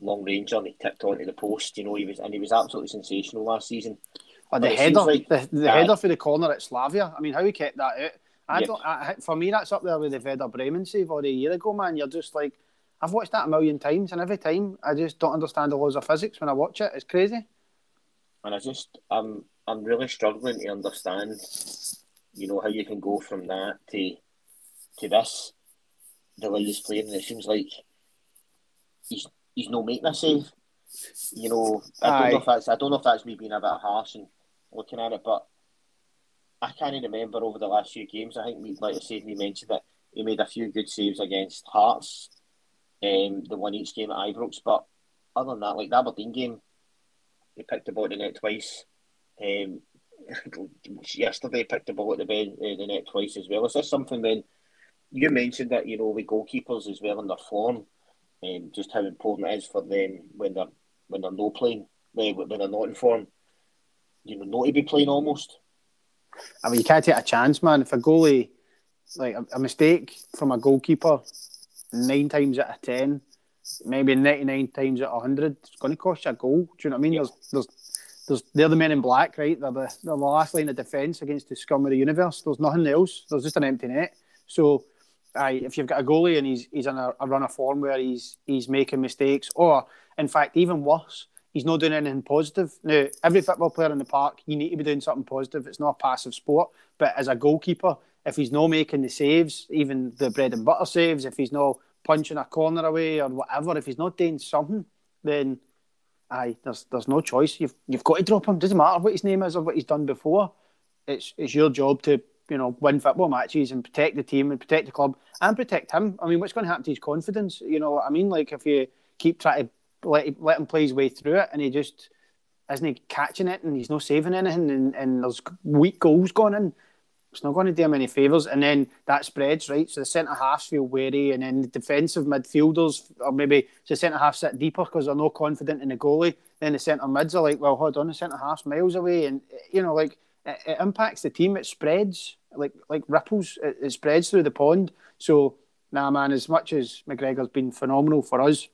long ranger and he tipped onto the post. You know, he was and he was absolutely sensational last season. Oh, the header, like, the, the header for the corner at Slavia. I mean, how he kept that out. I yep. don't. I, for me, that's up there with the Werder Bremen save or a year ago, man. You're just like I've watched that a million times, and every time I just don't understand the laws of physics when I watch it. It's crazy. And I just, I'm, I'm really struggling to understand, you know, how you can go from that to, to this, the way he's playing, and it seems like he's, he's no making a save. You know, I don't know if that's, I don't know if that's me being a bit harsh and looking at it, but I can't remember over the last few games. I think, we, like I said, we mentioned that he made a few good saves against Hearts um, the one each game at Ibrox, but other than that, like the Aberdeen game, he picked the ball the net twice. Um, yesterday, picked the ball at the, bed, uh, the net twice as well. Is this something then you mentioned that you know with goalkeepers as well in their form, um, just how important it is for them when they're when they're no playing, when, when they're not in form, you know, not to be playing almost. I mean, you can't take a chance, man. If a goalie, like a, a mistake from a goalkeeper nine times out of ten, maybe ninety nine times out of hundred, it's going to cost you a goal. Do you know what I mean? Yeah. There's, there's, there's, they're the men in black, right? They're the, they're the last line of defence against the scum of the universe. There's nothing else. There's just an empty net. So, aye, if you've got a goalie and he's he's in a, a run of form where he's he's making mistakes, or in fact, even worse, he's not doing anything positive. Now, every football player in the park, you need to be doing something positive. It's not a passive sport. But as a goalkeeper, if he's not making the saves, even the bread and butter saves, if he's not punching a corner away or whatever, if he's not doing something, then aye, there's there's no choice. You've you've got to drop him. Doesn't matter what his name is or what he's done before. It's it's your job to you know win football matches and protect the team and protect the club and protect him. I mean, what's going to happen to his confidence? You know, what I mean, like if you keep trying to let let him play his way through it and he just isn't he catching it and he's not saving anything and, and there's weak goals going in it's not going to do him any favours. And then that spreads, right? So the centre halves feel wary, and then the defensive midfielders, or maybe the centre half sit deeper because they're not confident in the goalie. Then the centre mids are like, well, hold on, the centre half's miles away, and you know, like it, it, impacts the team. It spreads like like ripples. It, it spreads through the pond. So, nah, man. As much as McGregor's been phenomenal for us,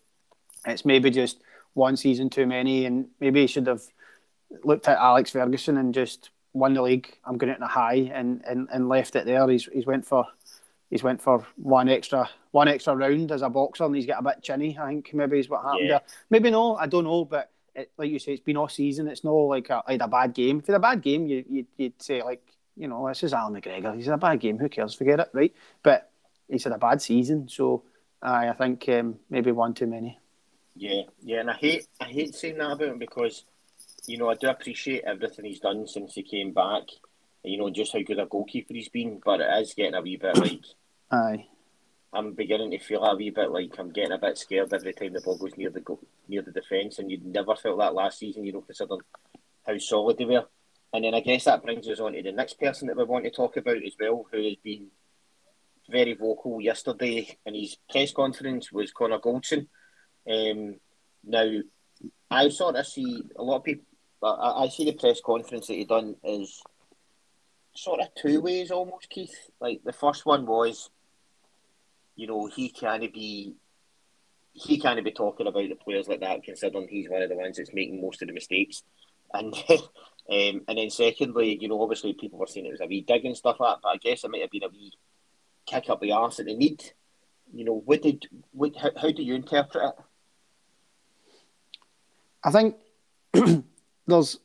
it's maybe just one season too many, and maybe he should have looked at Alex Ferguson and just won the league. I'm going out in a high and, and, and left it there. He's he's went for he's went for one extra one extra round as a boxer and he's got a bit chinny. I think maybe is what happened yeah. there. Maybe no, I don't know, but it, like you say, it's been all season. It's not like a, like a bad game. If it's a bad game, you, you would say like you know this is Allan McGregor. He's a bad game. Who cares? Forget it, right? But he's had a bad season, so I think um, maybe one too many. Yeah, yeah, and I hate I hate saying that about him because you know I do appreciate everything he's done since he came back. You know just how good a goalkeeper he's been, but it is getting a wee bit like. Aye. I'm beginning to feel a wee bit like I'm getting a bit scared every time the ball goes near the goal, near the defence, and you'd never felt that last season. You know, considering how solid they were. And then I guess that brings us on to the next person that we want to talk about as well, who has been very vocal yesterday in his press conference was Connor Goldson. Um, now, I sort of see a lot of people. I, I see the press conference that he done is sort of two ways almost, Keith. Like the first one was, you know, he can't be he can't be talking about the players like that, considering he's one of the ones that's making most of the mistakes. And um, and then secondly, you know, obviously people were saying it was a wee dig and stuff like that, but I guess it might have been a wee kick up the arse that they need. You know, what did what, how, how do you interpret it? I think there's,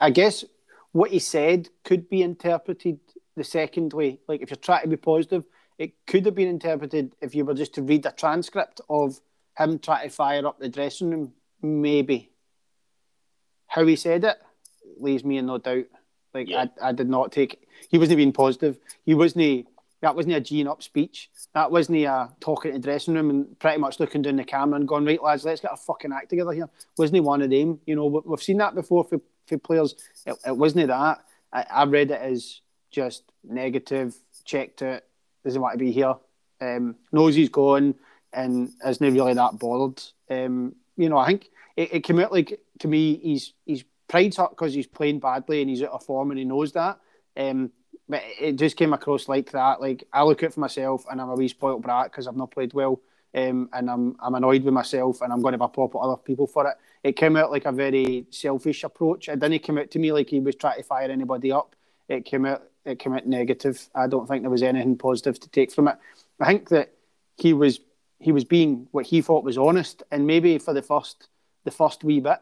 I guess, what he said could be interpreted the second way. Like if you're trying to be positive, it could have been interpreted if you were just to read a transcript of him trying to fire up the dressing room, maybe. How he said it leaves me in no doubt. Like yeah. I, I did not take. He wasn't being positive. He wasn't. That wasn't a gene up speech. That wasn't a talking to the dressing room and pretty much looking down the camera and going, right, lads, let's get a fucking act together here. Wasn't he one of them? You know, we've seen that before for, for players. It, it wasn't that. I, I, read it as just negative, checked it, doesn't want to be here, um, knows he's gone, and isn't really that bothered. Um, you know, I think it, it came out like to me, he's he's pride's hurt because he's playing badly and he's out of form and he knows that. Um, but it just came across like that. Like I look at for myself and I'm a wee spoiled brat because I've not played well. Um, and I'm I'm annoyed with myself and I'm going to have a pop at other people for it. It came out like a very selfish approach. It didn't come out to me like he was trying to fire anybody up. It came out it came out negative. I don't think there was anything positive to take from it. I think that he was he was being what he thought was honest, and maybe for the first the first wee bit,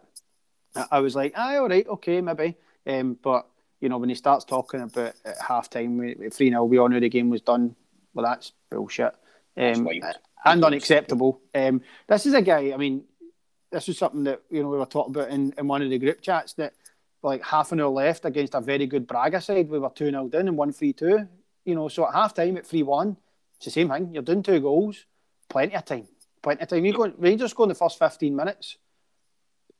I was like, ah, all right, okay, maybe. Um, but you know, when he starts talking about at half time, three 0 we all knew the game was done. Well, that's bullshit. Um, and unacceptable. Um, this is a guy. I mean, this is something that you know we were talking about in, in one of the group chats that like half an hour left against a very good Braga side, we were two 0 down and one three two. You know, so at half time at three one, it's the same thing. You're doing two goals, plenty of time, plenty of time. You're go Rangers go in the first fifteen minutes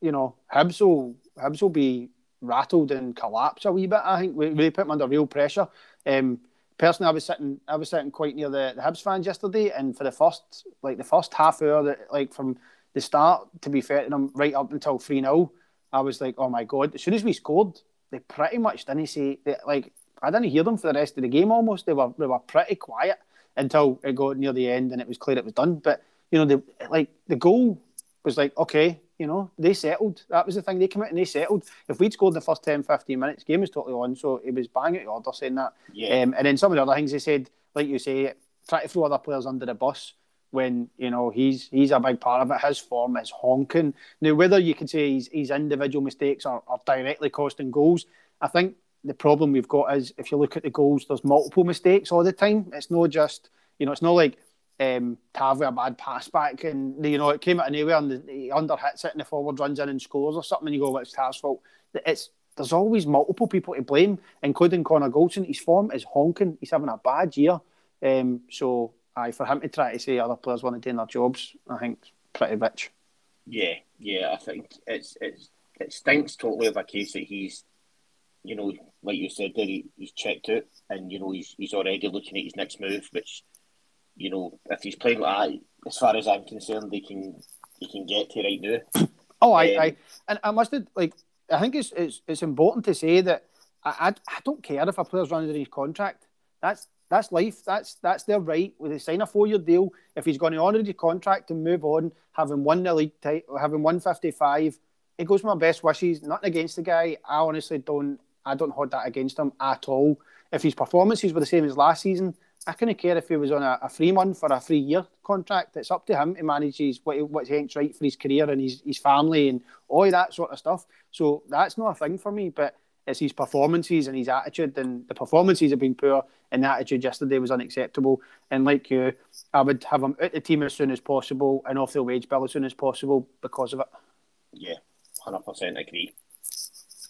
you know, Hibs will Hibs will be rattled and collapsed a wee bit. I think we, we put them under real pressure. Um, personally, I was sitting I was sitting quite near the, the Hibs fans yesterday, and for the first like the first half hour, that like from the start, to be fair to them, right up until three 0 I was like, oh my god! As soon as we scored, they pretty much didn't say they, like I didn't hear them for the rest of the game. Almost they were they were pretty quiet until it got near the end and it was clear it was done. But you know, the like the goal was like okay, you know, they settled. That was the thing. They came out and they settled. If we'd scored the first 10, 15 minutes, game was totally on. So it was bang out the order saying that. Yeah. Um, and then some of the other things they said, like you say, try to throw other players under the bus when, you know, he's he's a big part of it. His form is honking. Now, whether you can say his, his individual mistakes are, are directly costing goals, I think the problem we've got is if you look at the goals, there's multiple mistakes all the time. It's not just, you know, it's not like um, with a bad pass back, and you know it came out anywhere, and the, he it, and the forward runs in and scores or something, and you go, well, it's Tav's fault. It's there's always multiple people to blame, including Connor Goldson. His form is honking. He's having a bad year. Um, so, aye, for him to try to say other players weren't doing their jobs, I think pretty bitch. Yeah, yeah, I think it's it's it stinks totally of a case that he's, you know, like you said there, he, he's checked out, and you know he's he's already looking at his next move, which you know, if he's playing like that, as far as I'm concerned, he can he can get to right now. Oh, I, um, I, and I must have like I think it's it's it's important to say that I, I, I don't care if a player's running under his contract. That's that's life. That's that's their right. When they sign a four year deal, if he's going to honour the contract and move on, having won the league title, having won fifty five, it goes my best wishes. Nothing against the guy. I honestly don't. I don't hold that against him at all. If his performances were the same as last season, I couldn't care if he was on a, a three month or a three year contract. It's up to him to manage his what what's right for his career and his, his family and all that sort of stuff. So that's not a thing for me. But It's his performances and his attitude, and the performances have been poor, and the attitude yesterday was unacceptable. And like you, I would have him out the team as soon as possible and off the wage bill as soon as possible because of it. Yeah, hundred percent agree.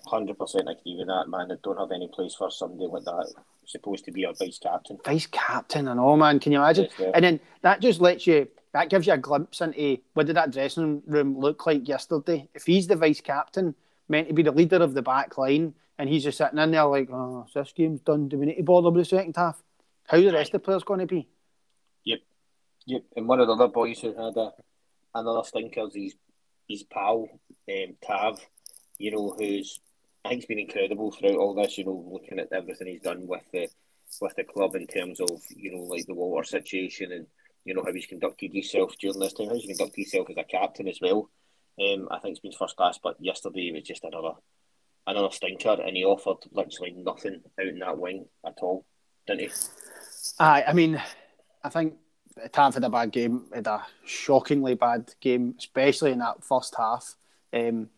Hundred percent agree with that, man. I don't have any place for somebody like that. Supposed to be our vice captain. Vice captain, I know, man. Can you imagine? Yes, yeah. And then that just lets you. That gives you a glimpse into what did that dressing room look like yesterday. If he's the vice captain, meant to be the leader of the back line, and he's just sitting in there like, oh, this game's done. Do we need to bother with the second half? How the rest of the players going to be? Yep, yep. And one of the other boys who had a, another stinker is his, his pal, um, Tav, you know, who's, I think, he's been incredible throughout all this, you know, looking at everything he's done with the with the club in terms of, you know, like the Walter situation and, you know, how he's conducted himself during this time, how he's conducted himself as a captain as well. Um, I think it's been first class, but yesterday was just another another stinker, and he offered literally nothing out in that wing at all, didn't he? Aye, I mean, I think Tav had a bad game, had a shockingly bad game, especially in that first half. Um,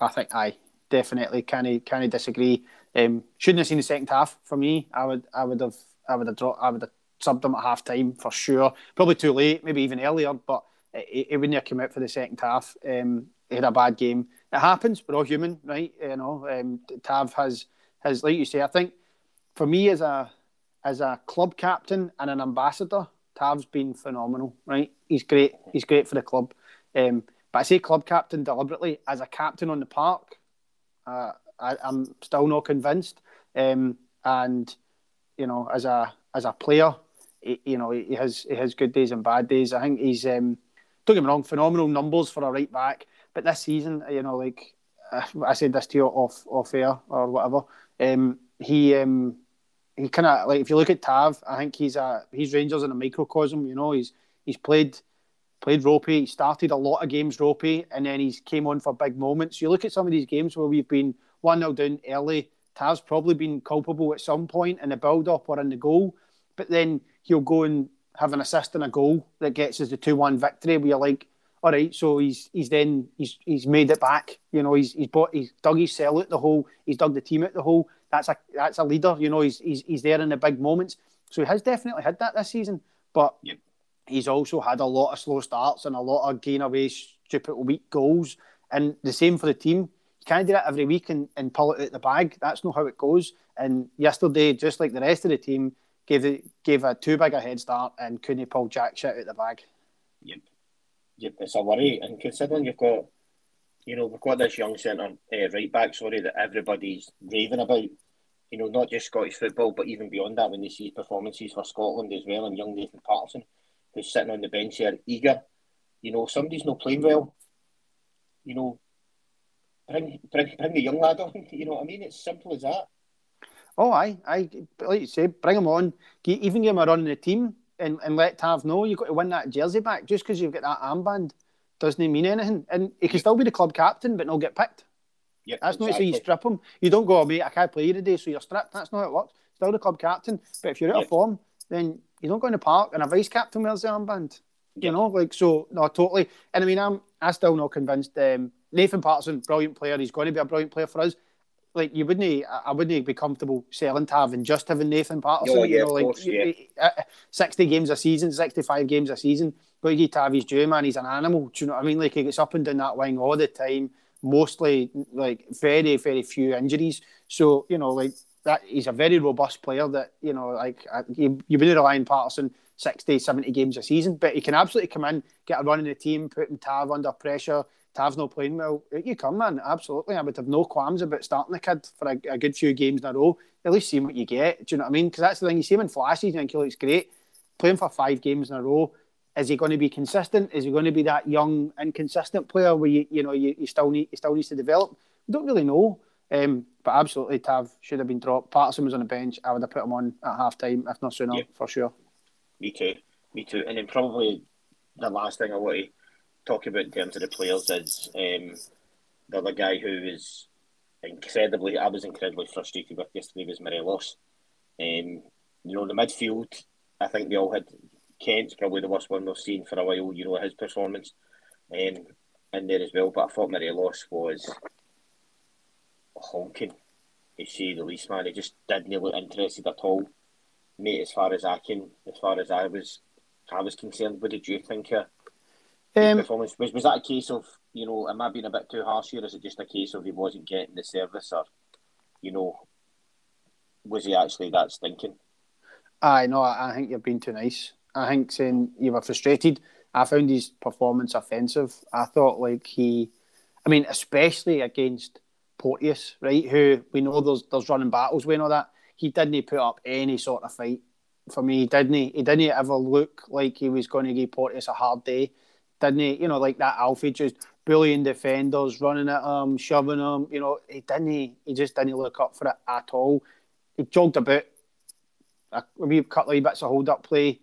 I think I definitely can can disagree. Um, shouldn't have seen the second half for me. I would I would have I would have dropped I would have subbed him at half time for sure. Probably too late, maybe even earlier, but it, it wouldn't have come out for the second half. Um, he had a bad game. It happens. We're all human, right? You know, um, Tav has has like you say. I think for me as a as a club captain and an ambassador, Tav's been phenomenal, right? He's great. He's great for the club. Um, but I say club captain deliberately. As a captain on the park, uh, I, am still not convinced. Um, and you know, as a as a player, he, you know, he has he has good days and bad days. I think he's um, don't get me wrong, phenomenal numbers for a right back. But this season, you know, like I said this to you off off air or whatever. Um, he um, he kind of like if you look at Tav, I think he's a he's Rangers in a microcosm. You know, he's he's played played ropey. He started a lot of games ropey, and then he's came on for big moments. You look at some of these games where we've been one 0 down early. Tav's probably been culpable at some point in the build up or in the goal, but then he'll go and have an assist and a goal that gets us the two one victory. Where you're like, all right, so he's he's then he's he's made it back. You know, he's he's bought he's dug his cell out the hole. He's dug the team out the hole. That's a that's a leader. You know, he's he's he's there in the big moments. So he has definitely had that this season. But yep. He's also had a lot of slow starts and a lot of gain away stupid weak goals. And the same for the team. You can't do that every week and, and pull it out the bag. That's not how it goes. And yesterday, just like the rest of the team, gave gave a too big a head start and couldn't pull jack shit out the bag. Yep. Yep it's a worry. And considering you've got, you know, we've got this young centre uh, right back, sorry, that everybody's raving about. You know, not just Scottish football, but even beyond that, when they see performances for Scotland as well, and young Nathan Patterson, who's sitting on the bench here, eager. You know, somebody's not playing well. You know, bring bring bring the young lad on. You know what I mean? It's simple as that. Oh, I, I like you say, bring him on. Even give him a run in the team and, and let Tav know you've got to win that jersey back. Just because you've got that armband doesn't mean anything. And he can still be the club captain, but not get picked. Yep, That's exactly. not so you strip him. You don't go, oh, mate, I can't play you today, so you're stripped. That's not how it works. Still the club captain. But if you're out yep. of form, then you don't go in the park and a vice captain wears the armband. Yep. You know, like so no, totally. And I mean I'm I still not convinced um, Nathan Patterson, brilliant player, he's going to be a brilliant player for us like you wouldn't I wouldn't be comfortable selling to having just having Nathan Patterson. Oh, yeah, you know, like course, yeah. Sixty games a season, sixty five games a season. But you to have his due, man. He's an animal. Do you know what I mean? Like he gets up and down that wing all the time. Mostly like very very few injuries. So you know like that he's a very robust player. That you know like uh, you you wouldn't rely on Patterson 60, 70 games a season, but he can absolutely come in, get a run in the team, putting Tav under pressure Tav's not playing well. You come, man. Absolutely. I would have no qualms about starting the kid for a, a good few games in a row. At least see what you get. Do you know what I mean? Because that's the thing. You see him in flashes and think he looks great. Playing for five games in a row. Is he going to be consistent? Is he going to be that young, inconsistent player where you, you know you, you still need he still needs to develop? We don't really know. Um, but absolutely, Tav should have been dropped. Patterson was on the bench. I would have put him on at half time, if not sooner, yep. for sure. Me too. Me too. And then probably the last thing I want to talk about in terms of the players is um, the other guy who was incredibly, I was incredibly frustrated with yesterday was Morelos. Um, you know, the midfield, I think we all had Kent's probably the worst one we've seen for a while, you know, his performance um, in there as well. But I thought Morelos was honking. to say the least, man. He just didn't look interested at all, mate. As far as I can, as far as I was, I was concerned. What did you think of um, performance? Was was that a case of you know, am I being a bit too harsh here? Is it just a case of he wasn't getting the service, or you know, was he actually that stinking? I know. I think you're being too nice. I think saying you were frustrated. I found his performance offensive. I thought like he, I mean, especially against Porteous, right? Who we know there's there's running battles. We know that he didn't put up any sort of fight for me, didn't he? He didn't ever look like he was going to give Porteous a hard day, didn't he? You know, like that Alfie just bullying defenders, running at him, shoving him. You know, he didn't. He just didn't look up for it at all. He jogged about a wee couple of bits of hold up play.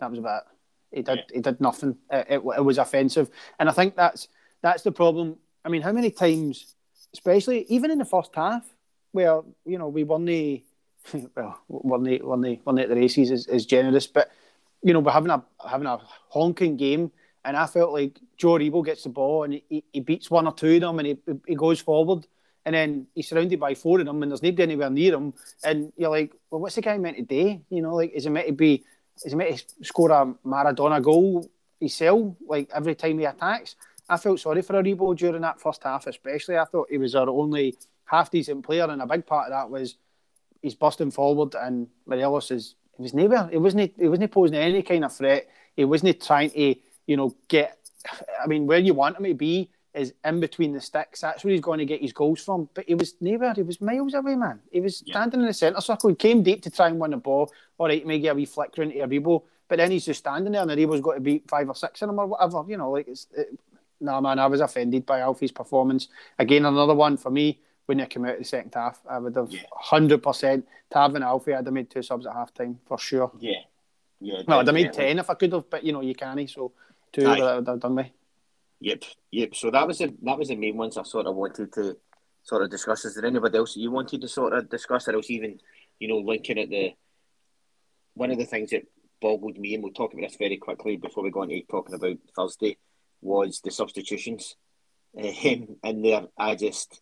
That was about it. He did. Yeah. He did nothing. It, it, it, was offensive, and I think that's that's the problem. I mean, how many times, especially even in the first half, where you know we won the well, won the won the won the the races is, is generous, but you know we're having a having a honking game, and I felt like Joe Aribo gets the ball and he, he beats one or two of them, and he he goes forward. And then he's surrounded by four of them, and there's nobody anywhere near him. And you're like, well, what's the guy meant to do? You know, like, is he meant to be is he meant to score a Maradona goal himself, like every time he attacks? I felt sorry for Aribo during that first half, especially. I thought he was our only half decent player, and a big part of that was he's busting forward, and Morelos is he was nowhere. He wasn't he wasn't posing any kind of threat. He wasn't trying to you know get. I mean, where you want him to be is in between the sticks. That's where he's going to get his goals from. But he was nowhere. He was miles away, man. He was yeah. standing in the centre circle. He came deep to try and win the ball. All right, maybe a wee flicker into Aribo. But then he's just standing there and Aribo's got to beat five or six of them or whatever. You know, like, it's. It, nah, man, I was offended by Alfie's performance. Again, another one for me when they came out the second half. I would have hundred yeah. percent Tav and Alfie. I'd have made two subs at half time for sure. Yeah, yeah. Well, I'd have made ten if I could have, but you know you can't. So two Aye. would have done me. Yep, yep. So that was the that was the main ones I sort of wanted to sort of discuss. Is there anybody else that you wanted to sort of discuss, or else even you know linking at the one of the things that boggled me, and we'll talk about this very quickly before we go on to talking about Thursday, was the substitutions. Um, in there, I just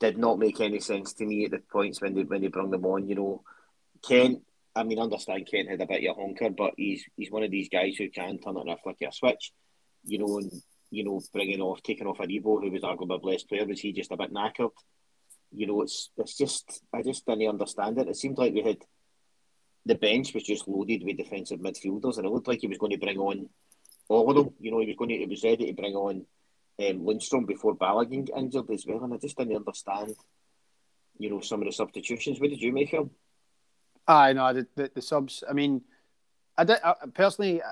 did not make any sense to me at the points when they when they brought them on. You know, Kent. I mean, understand Kent had a bit of a honker, but he's he's one of these guys who can turn it off like a switch. You know, and you know, bringing off, taking off Aribo, who was arguably a best player, was he just a bit knackered? You know, it's it's just I just didn't understand it. It seemed like we had the bench was just loaded with defensive midfielders, and it looked like he was going to bring on all of them. You know, he was going to, he was ready to bring on um, Lundstram before Balogun injured as well, and I just didn't understand. You know, some of the substitutions. What did you make of them? I know the, the, the subs. I mean, I did I, personally.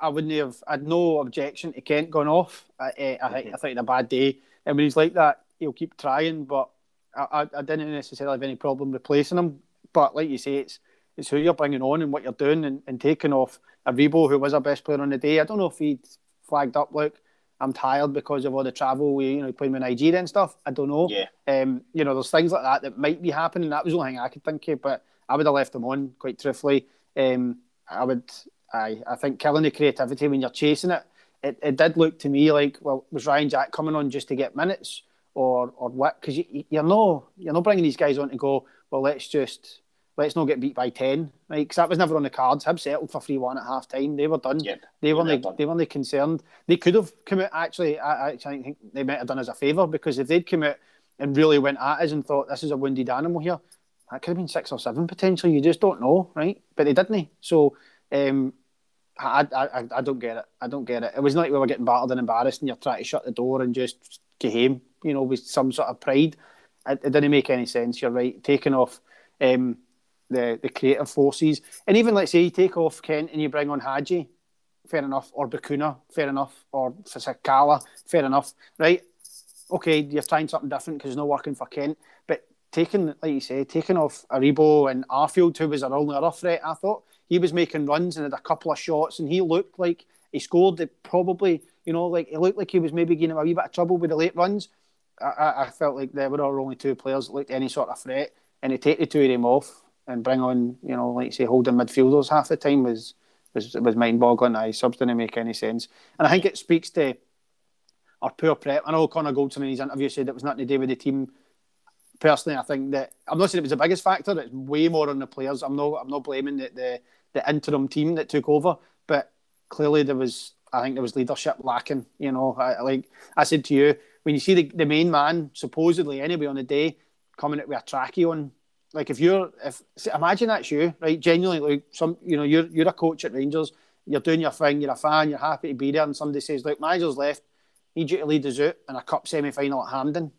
I wouldn't have. I'd no objection to Kent going off. I, I, I think I think a bad day, and when he's like that, he'll keep trying. But I, I, I didn't necessarily have any problem replacing him. But like you say, it's it's who you're bringing on and what you're doing, and, and taking off Aribo, who was our best player on the day. I don't know if he'd flagged up. Look, I'm tired because of all the travel. We you know playing with Nigeria and stuff. I don't know. Yeah. Um, you know, there's things like that that might be happening. That was the only thing I could think of. But I would have left him on quite truthfully. Um, I would I I think killing the creativity when you're chasing it, it, it did look to me like well was Ryan Jack coming on just to get minutes or or what? Because you, you're no you're not bringing these guys on to go well let's just let's not get beat by ten right because that was never on the cards. Hib settled for three one at half time. They were done. Yep. They weren't they, they weren't concerned. They could have come out actually. I, I actually think they might have done us a favour because if they'd come out and really went at us and thought this is a wounded animal here, that could have been six or seven potentially. You just don't know, right? But they didn't. So um, I, I, I don't get it. I don't get it. It was not like we were getting battered and embarrassed, and you're trying to shut the door and just get home, you know, with some sort of pride. It, it didn't make any sense. You're right. Taking off um, the the creative forces, and even let's say you take off Kent and you bring on Hagi, fair enough, or Bacuna, fair enough, or Sakala, fair enough, right? Okay, you're trying something different because it's not working for Kent, but taking, like you say, taking off Aribo and Arfield, who was our only other threat, I thought he was making runs and had a couple of shots, and he looked like he scored. It probably, you know, like it looked like he was maybe getting a wee bit of trouble with the late runs. I, I felt like there were only two players that looked any sort of threat, and to take the two of them off and bring on, you know, like say, holding midfielders half the time was was was mind boggling. I subs didn't make any sense, and I think it speaks to our poor prep. I know Connor Goldson in his interview said it was nothing to do with the team personally, I think that I'm not saying it was the biggest factor. It's way more on the players. I'm not. I'm not blaming the the, the interim team that took over, but clearly there was. I think there was leadership lacking. You know, I, like I said to you, when you see the, the main man supposedly anyway on the day coming out with a trackie on, like if you're if imagine that's you, right? Genuinely, like some you know you're you're a coach at Rangers, you're doing your thing, you're a fan, you're happy to be there, and somebody says, like manager's left, need you to lead us out in a cup semi final at Hampden."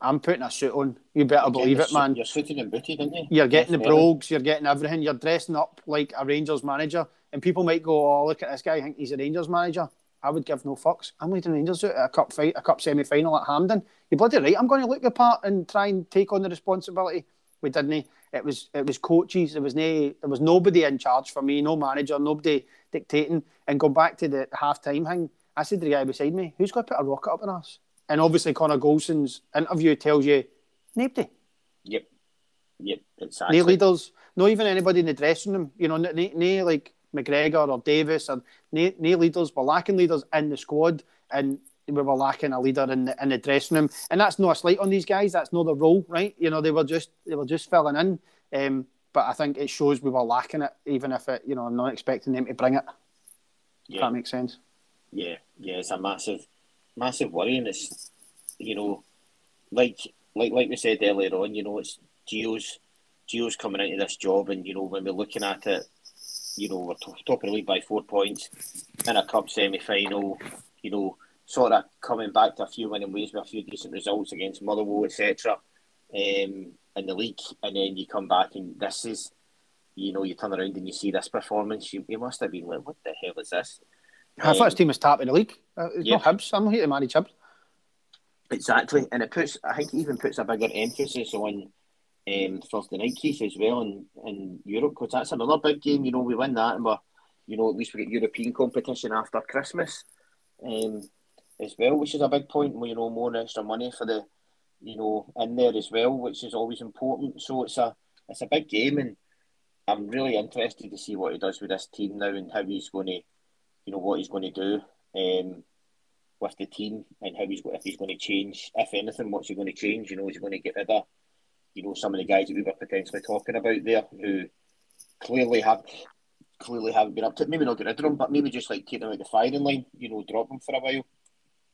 I'm putting a suit on. You better You're believe it, man. You're suited and booted, aren't you? You're getting the brogues, you're getting everything. You're dressing up like a Rangers manager, and people might go, "Oh, look at this guy! I think he's a Rangers manager." I would give no fucks. I'm leading Rangers out at a cup fight, a cup semi final at Hampden. You bloody right. I'm going to look the part and try and take on the responsibility. We didn't. Eh. It was it was coaches. There was no there was nobody in charge for me. No manager. Nobody dictating. And going back to the half time thing, I said to the guy beside me, "Who's going to put a rocket up in us?" And obviously, Connor Goldson's interview tells you nobody. Yep. Yep. Exactly. No leaders, not even anybody in the dressing room. You know, no, no, no like McGregor or Davis or no, no leaders. We're lacking leaders in the squad, and we were lacking a leader in the in the dressing room. And that's not a slight on these guys. That's not the role, right? You know, they were just they were just filling in. Um, but I think it shows we were lacking it, even if it, you know, I'm not expecting them to bring it. If Yeah. that makes sense. Yeah, yeah, it's a massive, massive worry, and it's you know, like like like we said earlier on, you know, it's Gio's Gio's coming into this job, and you know, when we're looking at it, you know, we're top, top of the league by four points in a cup semi final, you know, sort of coming back to a few winning ways with a few decent results against Motherwell, etc. Um, in the league, and then you come back and this is, you know, you turn around and you see this performance, you, you must have been like, what the hell is this? I thought his team was top in the league. Uh, it's yeah. not Hibs. I'm not here to manage Hibs. Exactly, and it puts. I think it even puts a bigger emphasis on um, Thursday night case as well in, in Europe because that's another big game. You know, we win that, and we're, you know, at least we get European competition after Christmas, um, as well, which is a big point. You know, more extra money for the, you know, in there as well, which is always important. So it's a it's a big game, and I'm really interested to see what he does with this team now and how he's going to, you know, what he's going to do. Um, with the team and how he's if he's going to change, if anything, what's he going to change? You know, is he going to get rid of, you know, some of the guys that we were potentially talking about there who clearly have clearly haven't been up to it. Maybe not get rid of them, but maybe just like take them out the firing line. You know, drop them for a while.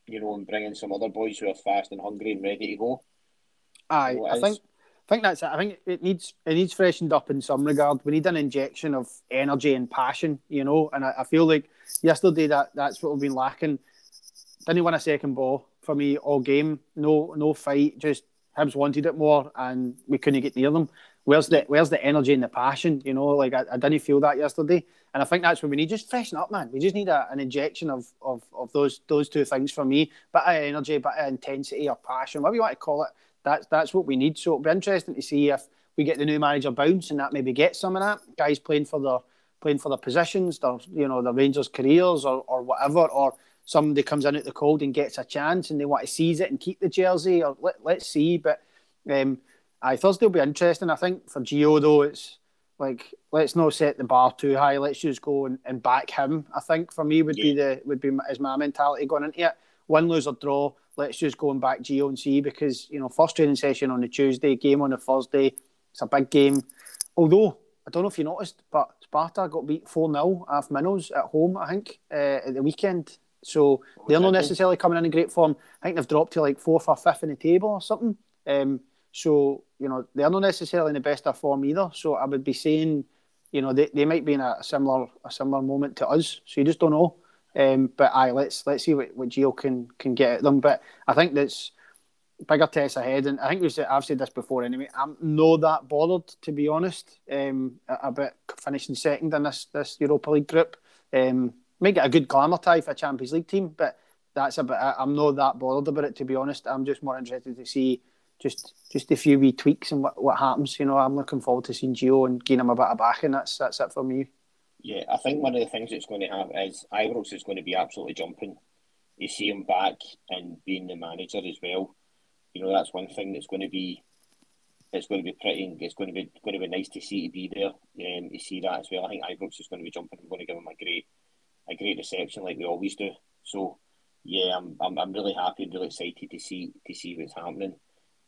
You know, and bring in some other boys who are fast and hungry and ready to go. Aye, What I is- think I think that's it. I think it needs it needs freshened up in some regard. We need an injection of energy and passion, you know. And I, I feel like yesterday that that's what we've been lacking. Didn't win a second ball for me all game. No no fight. Just Hibs wanted it more, and we couldn't get near them. Where's the Where's the energy and the passion? You know, like I, I didn't feel that yesterday, and I think that's what we need. Just freshen up, man. We just need a, an injection of, of of those those two things for me. Bit of energy, bit of intensity or passion, whatever you want to call it. That's that's what we need. So it'll be interesting to see if we get the new manager bounce and that maybe get some of that guys playing for their playing for their positions, their you know their Rangers careers or or whatever, or somebody comes in at the cold and gets a chance and they want to seize it and keep the jersey. Or let, let's see, but um, I Thursday will be interesting. I think for Gio though, it's like let's not set the bar too high. Let's just go and, and back him. I think for me would be the would be my, is my mentality going into it. Win, lose or draw. Let's just go and back Gio and see because you know first training session on the Tuesday, game on the Thursday. It's a big game. Although I don't know if you noticed, but Sparta got beat four 0 off Minnows at home. I think uh, at the weekend. So they're not necessarily coming in in great form. I think they've dropped to like fourth or fifth in the table or something. Um, so you know they're not necessarily in the best of form either. So I would be saying, you know, they, they might be in a similar a similar moment to us. So you just don't know. Um, but aye, let's let's see what, what Gio can can get at them. But I think that's bigger tests ahead, and I think we said, I've said this before anyway. I'm not that bothered to be honest um, about finishing second in this this Europa League group. Um, might it a good glamour tie for a Champions League team, but that's a bit. I- I'm not that bothered about it to be honest. I'm just more interested to see just just a few wee tweaks and what, what happens. You know, I'm looking forward to seeing Gio and giving him a bit of backing. That's that's it for me. Yeah, I think one of the things it's going to have is Ibrox is going to be absolutely jumping. You see him back and being the manager as well. You know that's one thing that's going to be. It's going to be pretty. It's going to be going to be nice to see to be there. Um, you see that as well. I think Ibrox is going to be jumping. I'm going to give him a great, a great reception like we always do. So, yeah, I'm I'm, I'm really happy and really excited to see to see what's happening.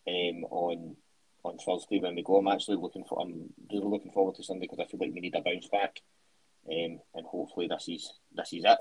um, on on Thursday when we go. I'm actually looking for. I'm really looking forward to Sunday because I feel like we need a bounce back, um, and hopefully this is this is it.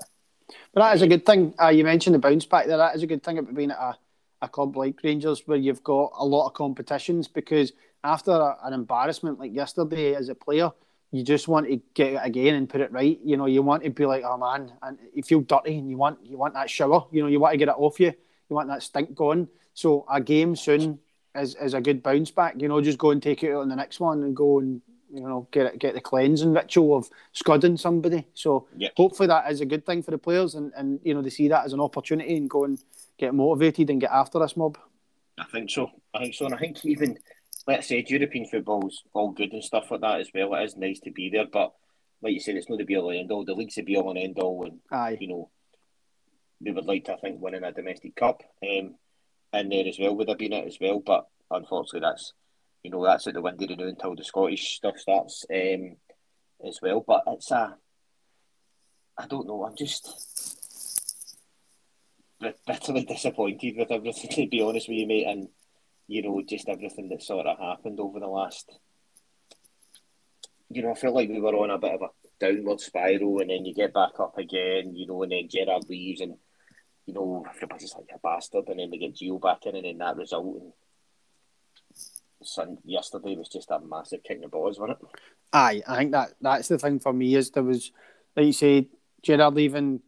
But that is a good thing. Uh, you mentioned the bounce back there. That is a good thing about being at a, a club like Rangers where you've got a lot of competitions because after an embarrassment like yesterday as a player, you just want to get it again and put it right. You know, you want to be like, oh man, and you feel dirty and you want you want that shower. You know, you want to get it off you. You want that stink gone. So a game soon is, is a good bounce back. You know, just go and take it out on the next one and go and you know get it, get the cleansing ritual of scudding somebody. So yep. hopefully that is a good thing for the players and and you know they see that as an opportunity and go and get motivated and get after this mob. I think so. I think so, and I think even let's say European football's all good and stuff like that as well. It is nice to be there, but like you said, it's not the be all and end all. The league's the be all and end all, and Aye. you know we would like to I think winning a domestic cup um, in there as well would have been it as well. But unfortunately, that's you know that's at the window to do until the Scottish stuff starts um, as well. But it's a I don't know. I'm just bitterly disappointed with everything. To be honest with you, mate, and you know just everything that sort of happened over the last. You know, I feel like we were on a bit of a downward spiral, and then you get back up again. You know, and then Gerrard leaves, and you know everybody's like a bastard, and then we get Gio back in, and then that result. And Sun yesterday was just a massive kick in the balls, wasn't it? Aye, I think that that's the thing for me is there was, like you say, Gerrard leaving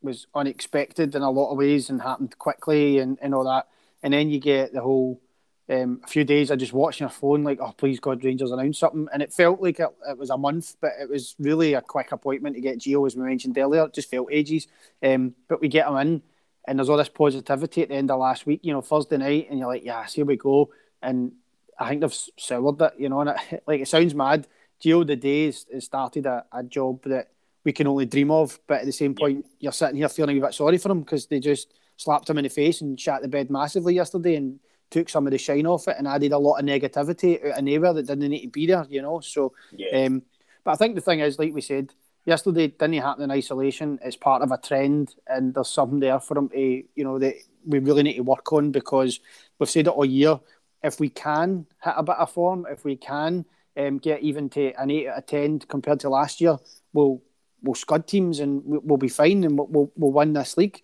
was unexpected in a lot of ways and happened quickly and, and all that. And then you get the whole um, a few days of just watching your phone, like, oh, please God, Rangers announce something. And it felt like it, it was a month, but it was really a quick appointment to get Gio, as we mentioned earlier. It just felt ages. Um, but we get him in, and there's all this positivity at the end of last week, you know, Thursday night, and you're like, yes, here we go. And I think they've soured it, you know, and it, like it sounds mad. Gio the days has started a, a job that we can only dream of, but at the same point, yeah. you're sitting here feeling a bit sorry for him because they just slapped him in the face and shat the bed massively yesterday and took some of the shine off it and added a lot of negativity out of nowhere that didn't need to be there, you know. So, yeah. um, but I think the thing is, like we said yesterday, didn't happen in isolation. It's part of a trend, and there's something there for them to, you know, that we really need to work on because we've said it all year if we can hit a bit of form, if we can um, get even to an eight out of ten compared to last year, we'll we'll scud teams and we'll be fine and we'll, we'll win this league.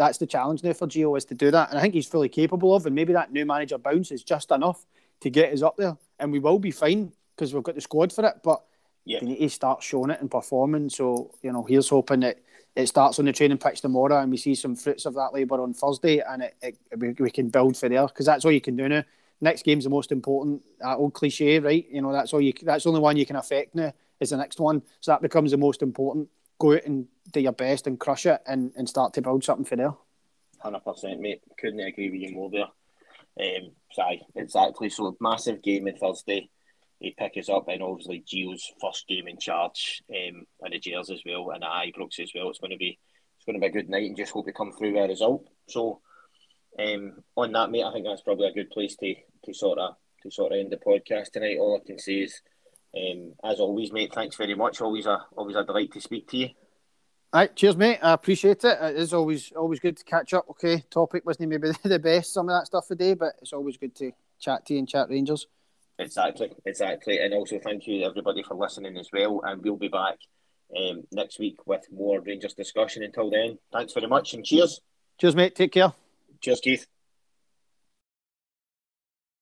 That's the challenge now for Gio is to do that, and I think he's fully capable of. And maybe that new manager bounce is just enough to get us up there, and we will be fine because we've got the squad for it. But yeah. we need to start showing it and performing. So you know, here's hoping that it starts on the training pitch tomorrow and we see some fruits of that labour on Thursday and it, it, we, we can build for there because that's all you can do now. Next game's the most important. That old cliche, right? You know, that's all you. That's the only one you can affect now. Is the next one, so that becomes the most important. Go out and do your best and crush it, and, and start to build something for there. Hundred percent, mate. Couldn't agree with you more there. Um, sorry, exactly. So massive game on Thursday he pick us up, and obviously Gio's first game in charge, um, and the Jails as well, and Ibrox as well. It's going to be it's going to be a good night, and just hope we come through with a result. So, um, on that, mate, I think that's probably a good place to to sort of to sort of end the podcast tonight. All I can say is, um, as always, mate, thanks very much. Always a always a delight to speak to you. All right, cheers, mate. I appreciate it. It is always always good to catch up. Okay, topic wasn't maybe the best, some of that stuff today, but it's always good to chat to you and chat Rangers. Exactly, exactly. And also thank you everybody for listening as well. And we'll be back um, next week with more Rangers discussion. Until then, thanks very much and cheers. Cheers, mate. Take care. Cheers, Keith.